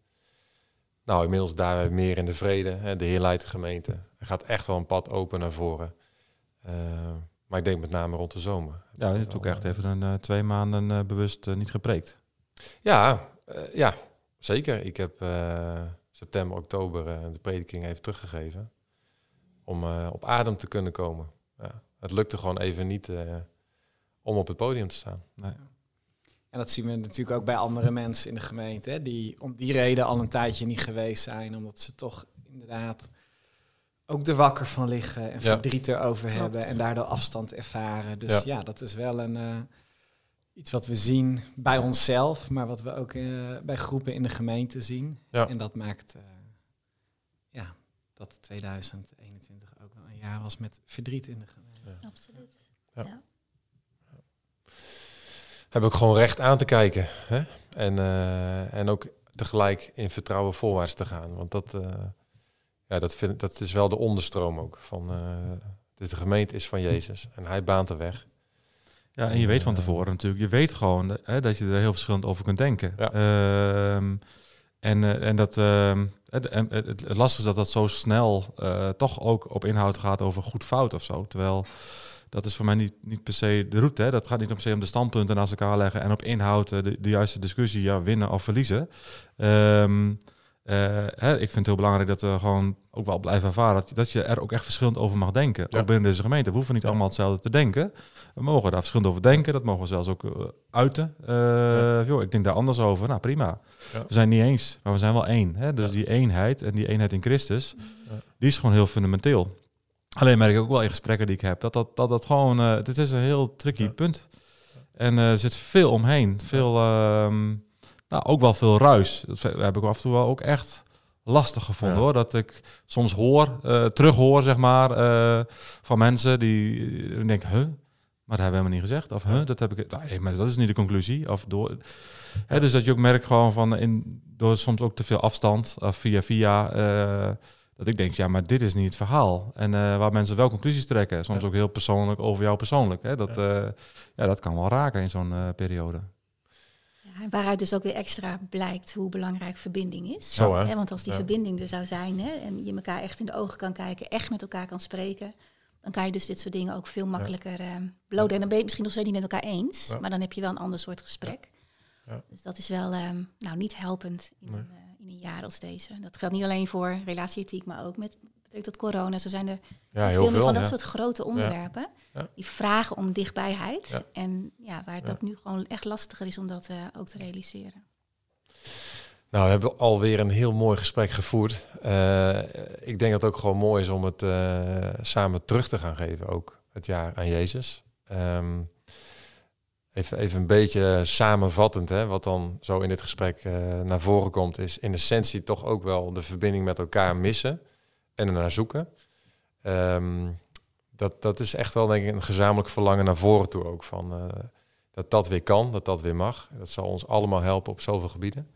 Nou, inmiddels daar meer in de vrede. Hè? De Heer leidt de gemeente. Er gaat echt wel een pad open naar voren. Maar ik denk met name rond de zomer. Ja, dit is ook echt even een eh, twee maanden eh, bewust eh, niet gepreekt. Ja, eh, ja zeker. Ik heb eh, september, oktober de prediking even teruggegeven. Om eh, op adem te kunnen komen. Ja, het lukte gewoon even niet eh, om op het podium te staan. Nee. En dat zien we natuurlijk ook bij andere mensen in de gemeente, hè, die om die reden al een tijdje niet geweest zijn, omdat ze toch inderdaad ook er wakker van liggen en Ja. verdriet erover Klopt. hebben en daardoor afstand ervaren. Dus Ja. ja, dat is wel een, eh, iets wat we zien bij onszelf, maar wat we ook eh, bij groepen in de gemeente zien. Ja. En dat maakt eh, ja, dat 2021 ook wel een jaar was met verdriet in de gemeente. Absoluut. Ja. Ja. Heb ik gewoon recht aan te kijken. Hè? En, eh, en ook tegelijk in vertrouwen voorwaarts te gaan. Want dat, eh, ja, dat, vind, dat is wel de onderstroom ook. Van, eh, dus de gemeente is van Jezus en hij baant de weg. Ja, en je weet van Eh, tevoren natuurlijk, je weet gewoon hè, dat je er heel verschillend over kunt denken. Ja. Ehm, en, eh, en dat ehm, het, het, lastige is dat dat zo snel eh, toch ook op inhoud gaat over goed fout of zo. Terwijl dat is voor mij niet, niet per se de route. Hè. Dat gaat niet per se om de standpunten naast elkaar leggen en op inhoud eh, de, de juiste discussie, ja, winnen of verliezen. Ehm, eh, hè, ik vind het heel belangrijk dat we gewoon ook wel blijven ervaren dat, dat je er ook echt verschillend over mag denken. Ja. Ook binnen deze gemeente. We hoeven niet allemaal hetzelfde te denken. We mogen daar verschillend over denken. Dat mogen we zelfs ook eh, uiten. Eh, joh, ik denk daar anders over. Nou, prima. We zijn niet eens, maar we zijn wel één. Hè? Dus die eenheid en die eenheid in Christus, die is gewoon heel fundamenteel. Alleen merk ik ook wel in gesprekken die ik heb, dat dat, dat, dat gewoon, eh dit is een heel tricky Ja. punt. En eh, er zit veel omheen. Veel, ehm, nou, ook wel veel ruis. Dat heb ik af en toe wel ook echt lastig gevonden Ja. hoor. Dat ik soms hoor, eh terughoor zeg maar, eh, van mensen die denken, huh? Maar dat hebben we helemaal niet gezegd. Of, huh? Dat heb ik... Nee, maar dat is niet de conclusie. Of door... Hè, dus dat je ook merkt gewoon van, in, door soms ook te veel afstand, of via via, eh, dat ik denk, ja, maar dit is niet het verhaal. En waar mensen wel conclusies trekken. Soms Ja. ook heel persoonlijk over jou persoonlijk. Hè? Dat, ja. ja, dat kan wel raken in zo'n periode. Waaruit dus ook weer extra blijkt hoe belangrijk verbinding is. Zo, hè? Want als die Ja. verbinding er zou zijn hè, en je elkaar echt in de ogen kan kijken, echt met elkaar kan spreken, dan kan je dus dit soort dingen ook veel makkelijker beloden. En dan ben je het misschien nog steeds niet met elkaar eens, maar dan heb je wel een ander soort gesprek. Ja. Dus dat is wel ehm, nou, niet helpend in, Nee. een, eh, in een jaar als deze. Dat geldt niet alleen voor relatieethiek, maar ook met tot corona. Zo zijn er Ja, heel veel van dat soort grote onderwerpen. Die vragen om dichtbijheid. En ja, waar ook nu gewoon echt lastiger is om dat eh, ook te realiseren. Nou, we hebben alweer een heel mooi gesprek gevoerd. Eh, ik denk dat het ook gewoon mooi is om het eh, samen terug te gaan geven, ook het jaar aan Jezus. Ehm, even, even een beetje samenvattend, hè, wat dan zo in dit gesprek naar voren komt, is in essentie toch ook wel de verbinding met elkaar missen en ernaar zoeken. Ehm, dat, dat is echt wel denk ik een gezamenlijk verlangen naar voren toe ook, van, eh, dat dat weer kan, dat dat weer mag. Dat zal ons allemaal helpen op zoveel gebieden.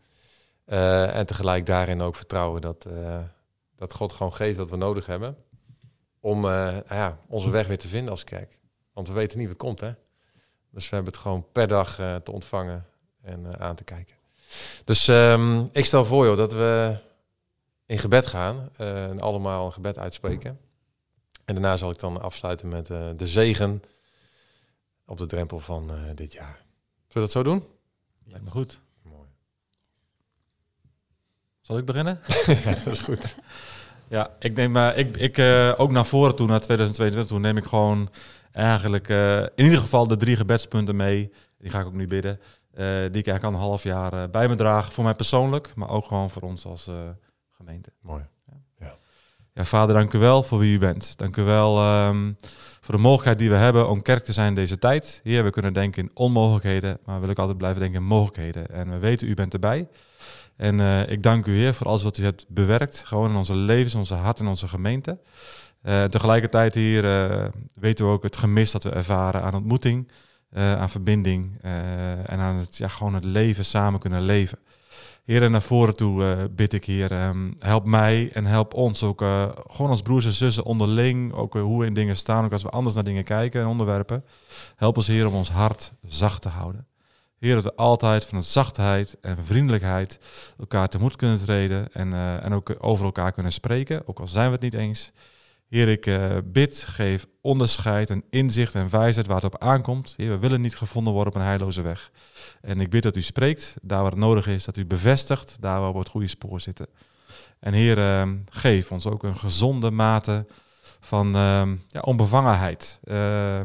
Eh, en tegelijk daarin ook vertrouwen dat, eh, dat God gewoon geeft wat we nodig hebben. Om nou ja, onze weg weer te vinden als kerk. Want we weten niet wat komt, hè? Dus we hebben het gewoon per dag te ontvangen en aan te kijken. Dus ehm, ik stel voor, joh, dat we in gebed gaan. eh, en allemaal een gebed uitspreken. En daarna zal ik dan afsluiten met eh, de zegen op de drempel van eh, dit jaar. Zullen we dat zo doen? Lijkt me goed. Mooi. Zal ik beginnen? ja, dat is goed. Ja, ik neem ik, ik ook naar voren toe, naar 2022 toe, neem ik gewoon eigenlijk in ieder geval de drie gebedspunten mee. Die ga ik ook nu bidden. Die ik eigenlijk al een half jaar bij me draag. Voor mij persoonlijk, maar ook gewoon voor ons als gemeente. Mooi. Ja. Ja, vader, dank u wel voor wie u bent. Dank u wel ehm, voor de mogelijkheid die we hebben om kerk te zijn in deze tijd. Heer, we kunnen denken in onmogelijkheden, maar wil ik altijd blijven denken in mogelijkheden. En we weten, u bent erbij. En eh, ik dank u, Heer, voor alles wat u hebt bewerkt. Gewoon in onze levens, onze hart en onze gemeente. Eh, tegelijkertijd hier eh, weten we ook het gemis dat we ervaren aan ontmoeting, aan verbinding en aan het, ja, gewoon het leven samen kunnen leven. Heer, naar voren toe eh, bid ik, Heer, ehm, help mij en help ons ook, eh, gewoon als broers en zussen onderling, ook eh, hoe we in dingen staan, ook als we anders naar dingen kijken en onderwerpen. Help ons, Heer, om ons hart zacht te houden. Heer, dat we altijd van zachtheid en vriendelijkheid elkaar tegemoet kunnen treden en, en ook over elkaar kunnen spreken, ook al zijn we het niet eens. Heer, ik bid, geef onderscheid en inzicht en wijsheid waar het op aankomt. Heer, we willen niet gevonden worden op een heilloze weg. En ik bid dat u spreekt, daar waar het nodig is, dat u bevestigt, daar waar we op het goede spoor zitten. En Heer, eh, geef ons ook een gezonde mate van eh, ja, onbevangenheid, eh,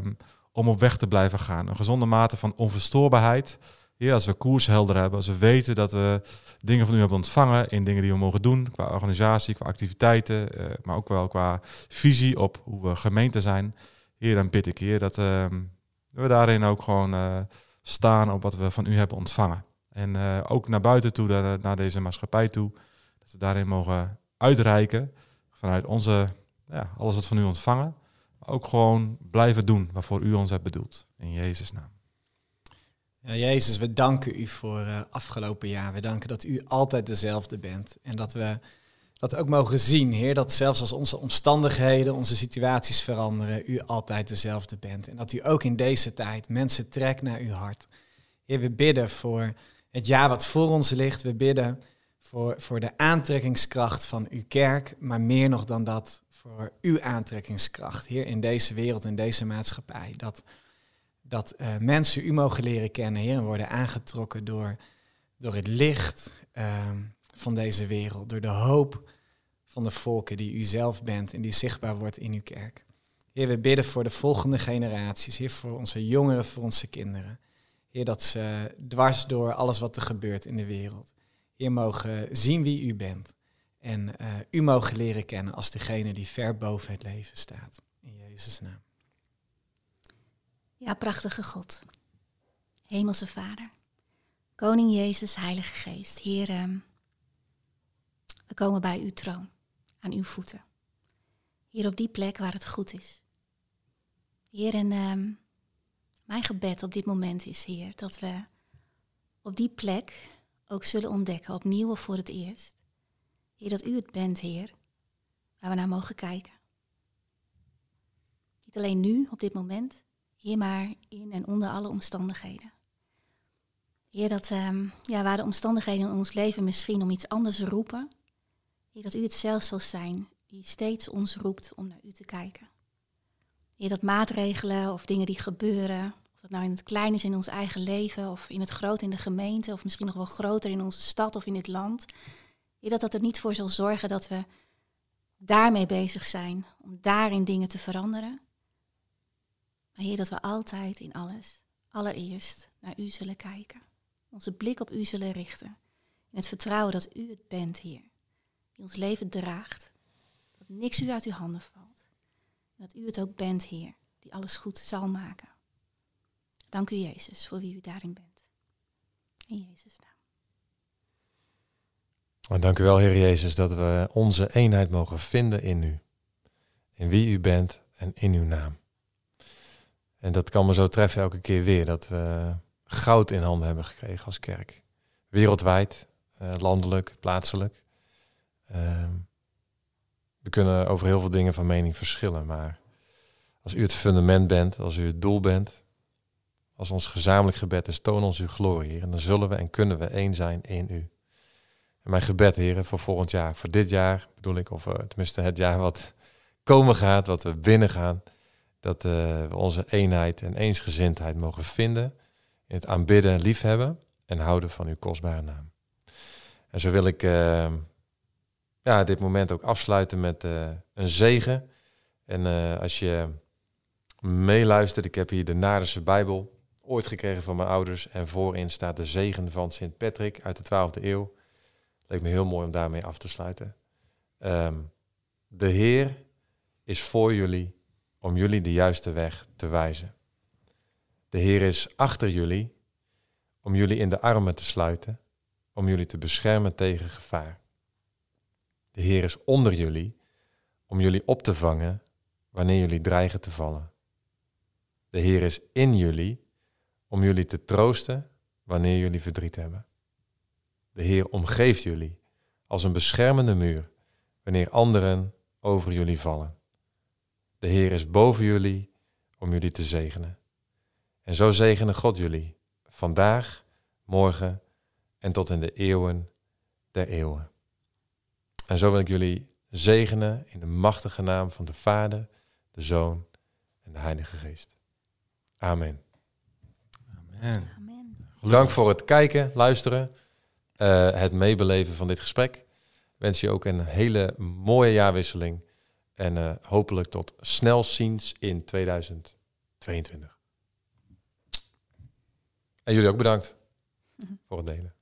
om op weg te blijven gaan. Een gezonde mate van onverstoorbaarheid. Heer, als we koers helder hebben, als we weten dat we dingen van u hebben ontvangen in dingen die we mogen doen, qua organisatie, qua activiteiten, eh, maar ook wel qua visie op hoe we gemeente zijn. Heer, dan bid ik, Heer, dat we daarin ook gewoon eh, staan op wat we van u hebben ontvangen. En eh, ook naar buiten toe, naar, deze maatschappij toe, dat we daarin mogen uitreiken vanuit onze, ja, alles wat van u ontvangen. Maar ook gewoon blijven doen waarvoor u ons hebt bedoeld. In Jezus' naam. Ja, Jezus, we danken u voor uh, afgelopen jaar. We danken dat u altijd dezelfde bent. En dat we dat ook mogen zien, Heer, dat zelfs als onze omstandigheden, onze situaties veranderen, u altijd dezelfde bent. En dat u ook in deze tijd mensen trekt naar uw hart. Heer, we bidden voor het jaar wat voor ons ligt. We bidden voor, voor de aantrekkingskracht van uw kerk, maar meer nog dan dat, voor uw aantrekkingskracht, Heer, in deze wereld, in deze maatschappij. Dat dat uh, mensen u mogen leren kennen, Heer, en worden aangetrokken door, door het licht uh, van deze wereld, door de hoop van de volken die u zelf bent en die zichtbaar wordt in uw kerk. Heer, we bidden voor de volgende generaties, Heer, voor onze jongeren, voor onze kinderen. Heer, dat ze dwars door alles wat er gebeurt in de wereld, Heer, mogen zien wie u bent en uh, u mogen leren kennen als degene die ver boven het leven staat. In Jezus' naam. Ja, prachtige God. Hemelse Vader. Koning Jezus, Heilige Geest. Heer, we komen bij uw troon, aan uw voeten. Hier op die plek waar het goed is. Heer, en um, mijn gebed op dit moment is, Heer, dat we op die plek ook zullen ontdekken, opnieuw voor het eerst. Heer, dat u het bent, Heer, waar we naar mogen kijken. Niet alleen nu, op dit moment, Heer, maar in en onder alle omstandigheden. Heer, dat um, ja, waar de omstandigheden in ons leven misschien om iets anders roepen, Heer, dat u het zelf zal zijn die steeds ons roept om naar u te kijken. Heer, dat maatregelen of dingen die gebeuren, of dat nou in het klein is in ons eigen leven, of in het groot in de gemeente, of misschien nog wel groter in onze stad of in dit land, Heer, dat dat er niet voor zal zorgen dat we daarmee bezig zijn, om daarin dingen te veranderen. Maar Heer, dat we altijd in alles, allereerst naar U zullen kijken. Onze blik op U zullen richten. In het vertrouwen dat U het bent, Heer. Die ons leven draagt. Dat niks U uit Uw handen valt. Dat U het ook bent, Heer. Die alles goed zal maken. Dank U, Jezus, voor wie U daarin bent. In Jezus' naam. En dank u wel, Heer Jezus, dat we onze eenheid mogen vinden in U. In wie U bent en in Uw naam. En dat kan me zo treffen elke keer weer, dat we goud in handen hebben gekregen als kerk. Wereldwijd, uh, landelijk, plaatselijk. Uh, we kunnen over heel veel dingen van mening verschillen, maar als u het fundament bent, als u het doel bent, als ons gezamenlijk gebed is, toon ons uw glorie, Heer. En dan zullen we en kunnen we één zijn in u. En mijn gebed, heren, voor volgend jaar, voor dit jaar bedoel ik, of uh, tenminste het jaar wat komen gaat, wat we binnengaan, dat uh, we onze eenheid en eensgezindheid mogen vinden in het aanbidden en liefhebben en houden van uw kostbare naam. En zo wil ik uh, ja, dit moment ook afsluiten met uh, een zegen. En uh, als je meeluistert, ik heb hier de Narense Bijbel ooit gekregen van mijn ouders. En voorin staat de zegen van Sint Patrick uit de 12e eeuw. Leek me heel mooi om daarmee af te sluiten. Um, De Heer is voor jullie om jullie de juiste weg te wijzen. De Heer is achter jullie om jullie in de armen te sluiten, om jullie te beschermen tegen gevaar. De Heer is onder jullie om jullie op te vangen wanneer jullie dreigen te vallen. De Heer is in jullie om jullie te troosten wanneer jullie verdriet hebben. De Heer omgeeft jullie als een beschermende muur wanneer anderen over jullie vallen. De Heer is boven jullie om jullie te zegenen. En zo zegene God jullie vandaag, morgen en tot in de eeuwen der eeuwen. En zo wil ik jullie zegenen in de machtige naam van de Vader, de Zoon en de Heilige Geest. Amen. Amen. Amen. Dank voor het kijken, luisteren, eh, het meebeleven van dit gesprek. Ik wens je ook een hele mooie jaarwisseling. En eh, hopelijk tot snel ziens in 2022. En jullie ook bedankt voor het delen.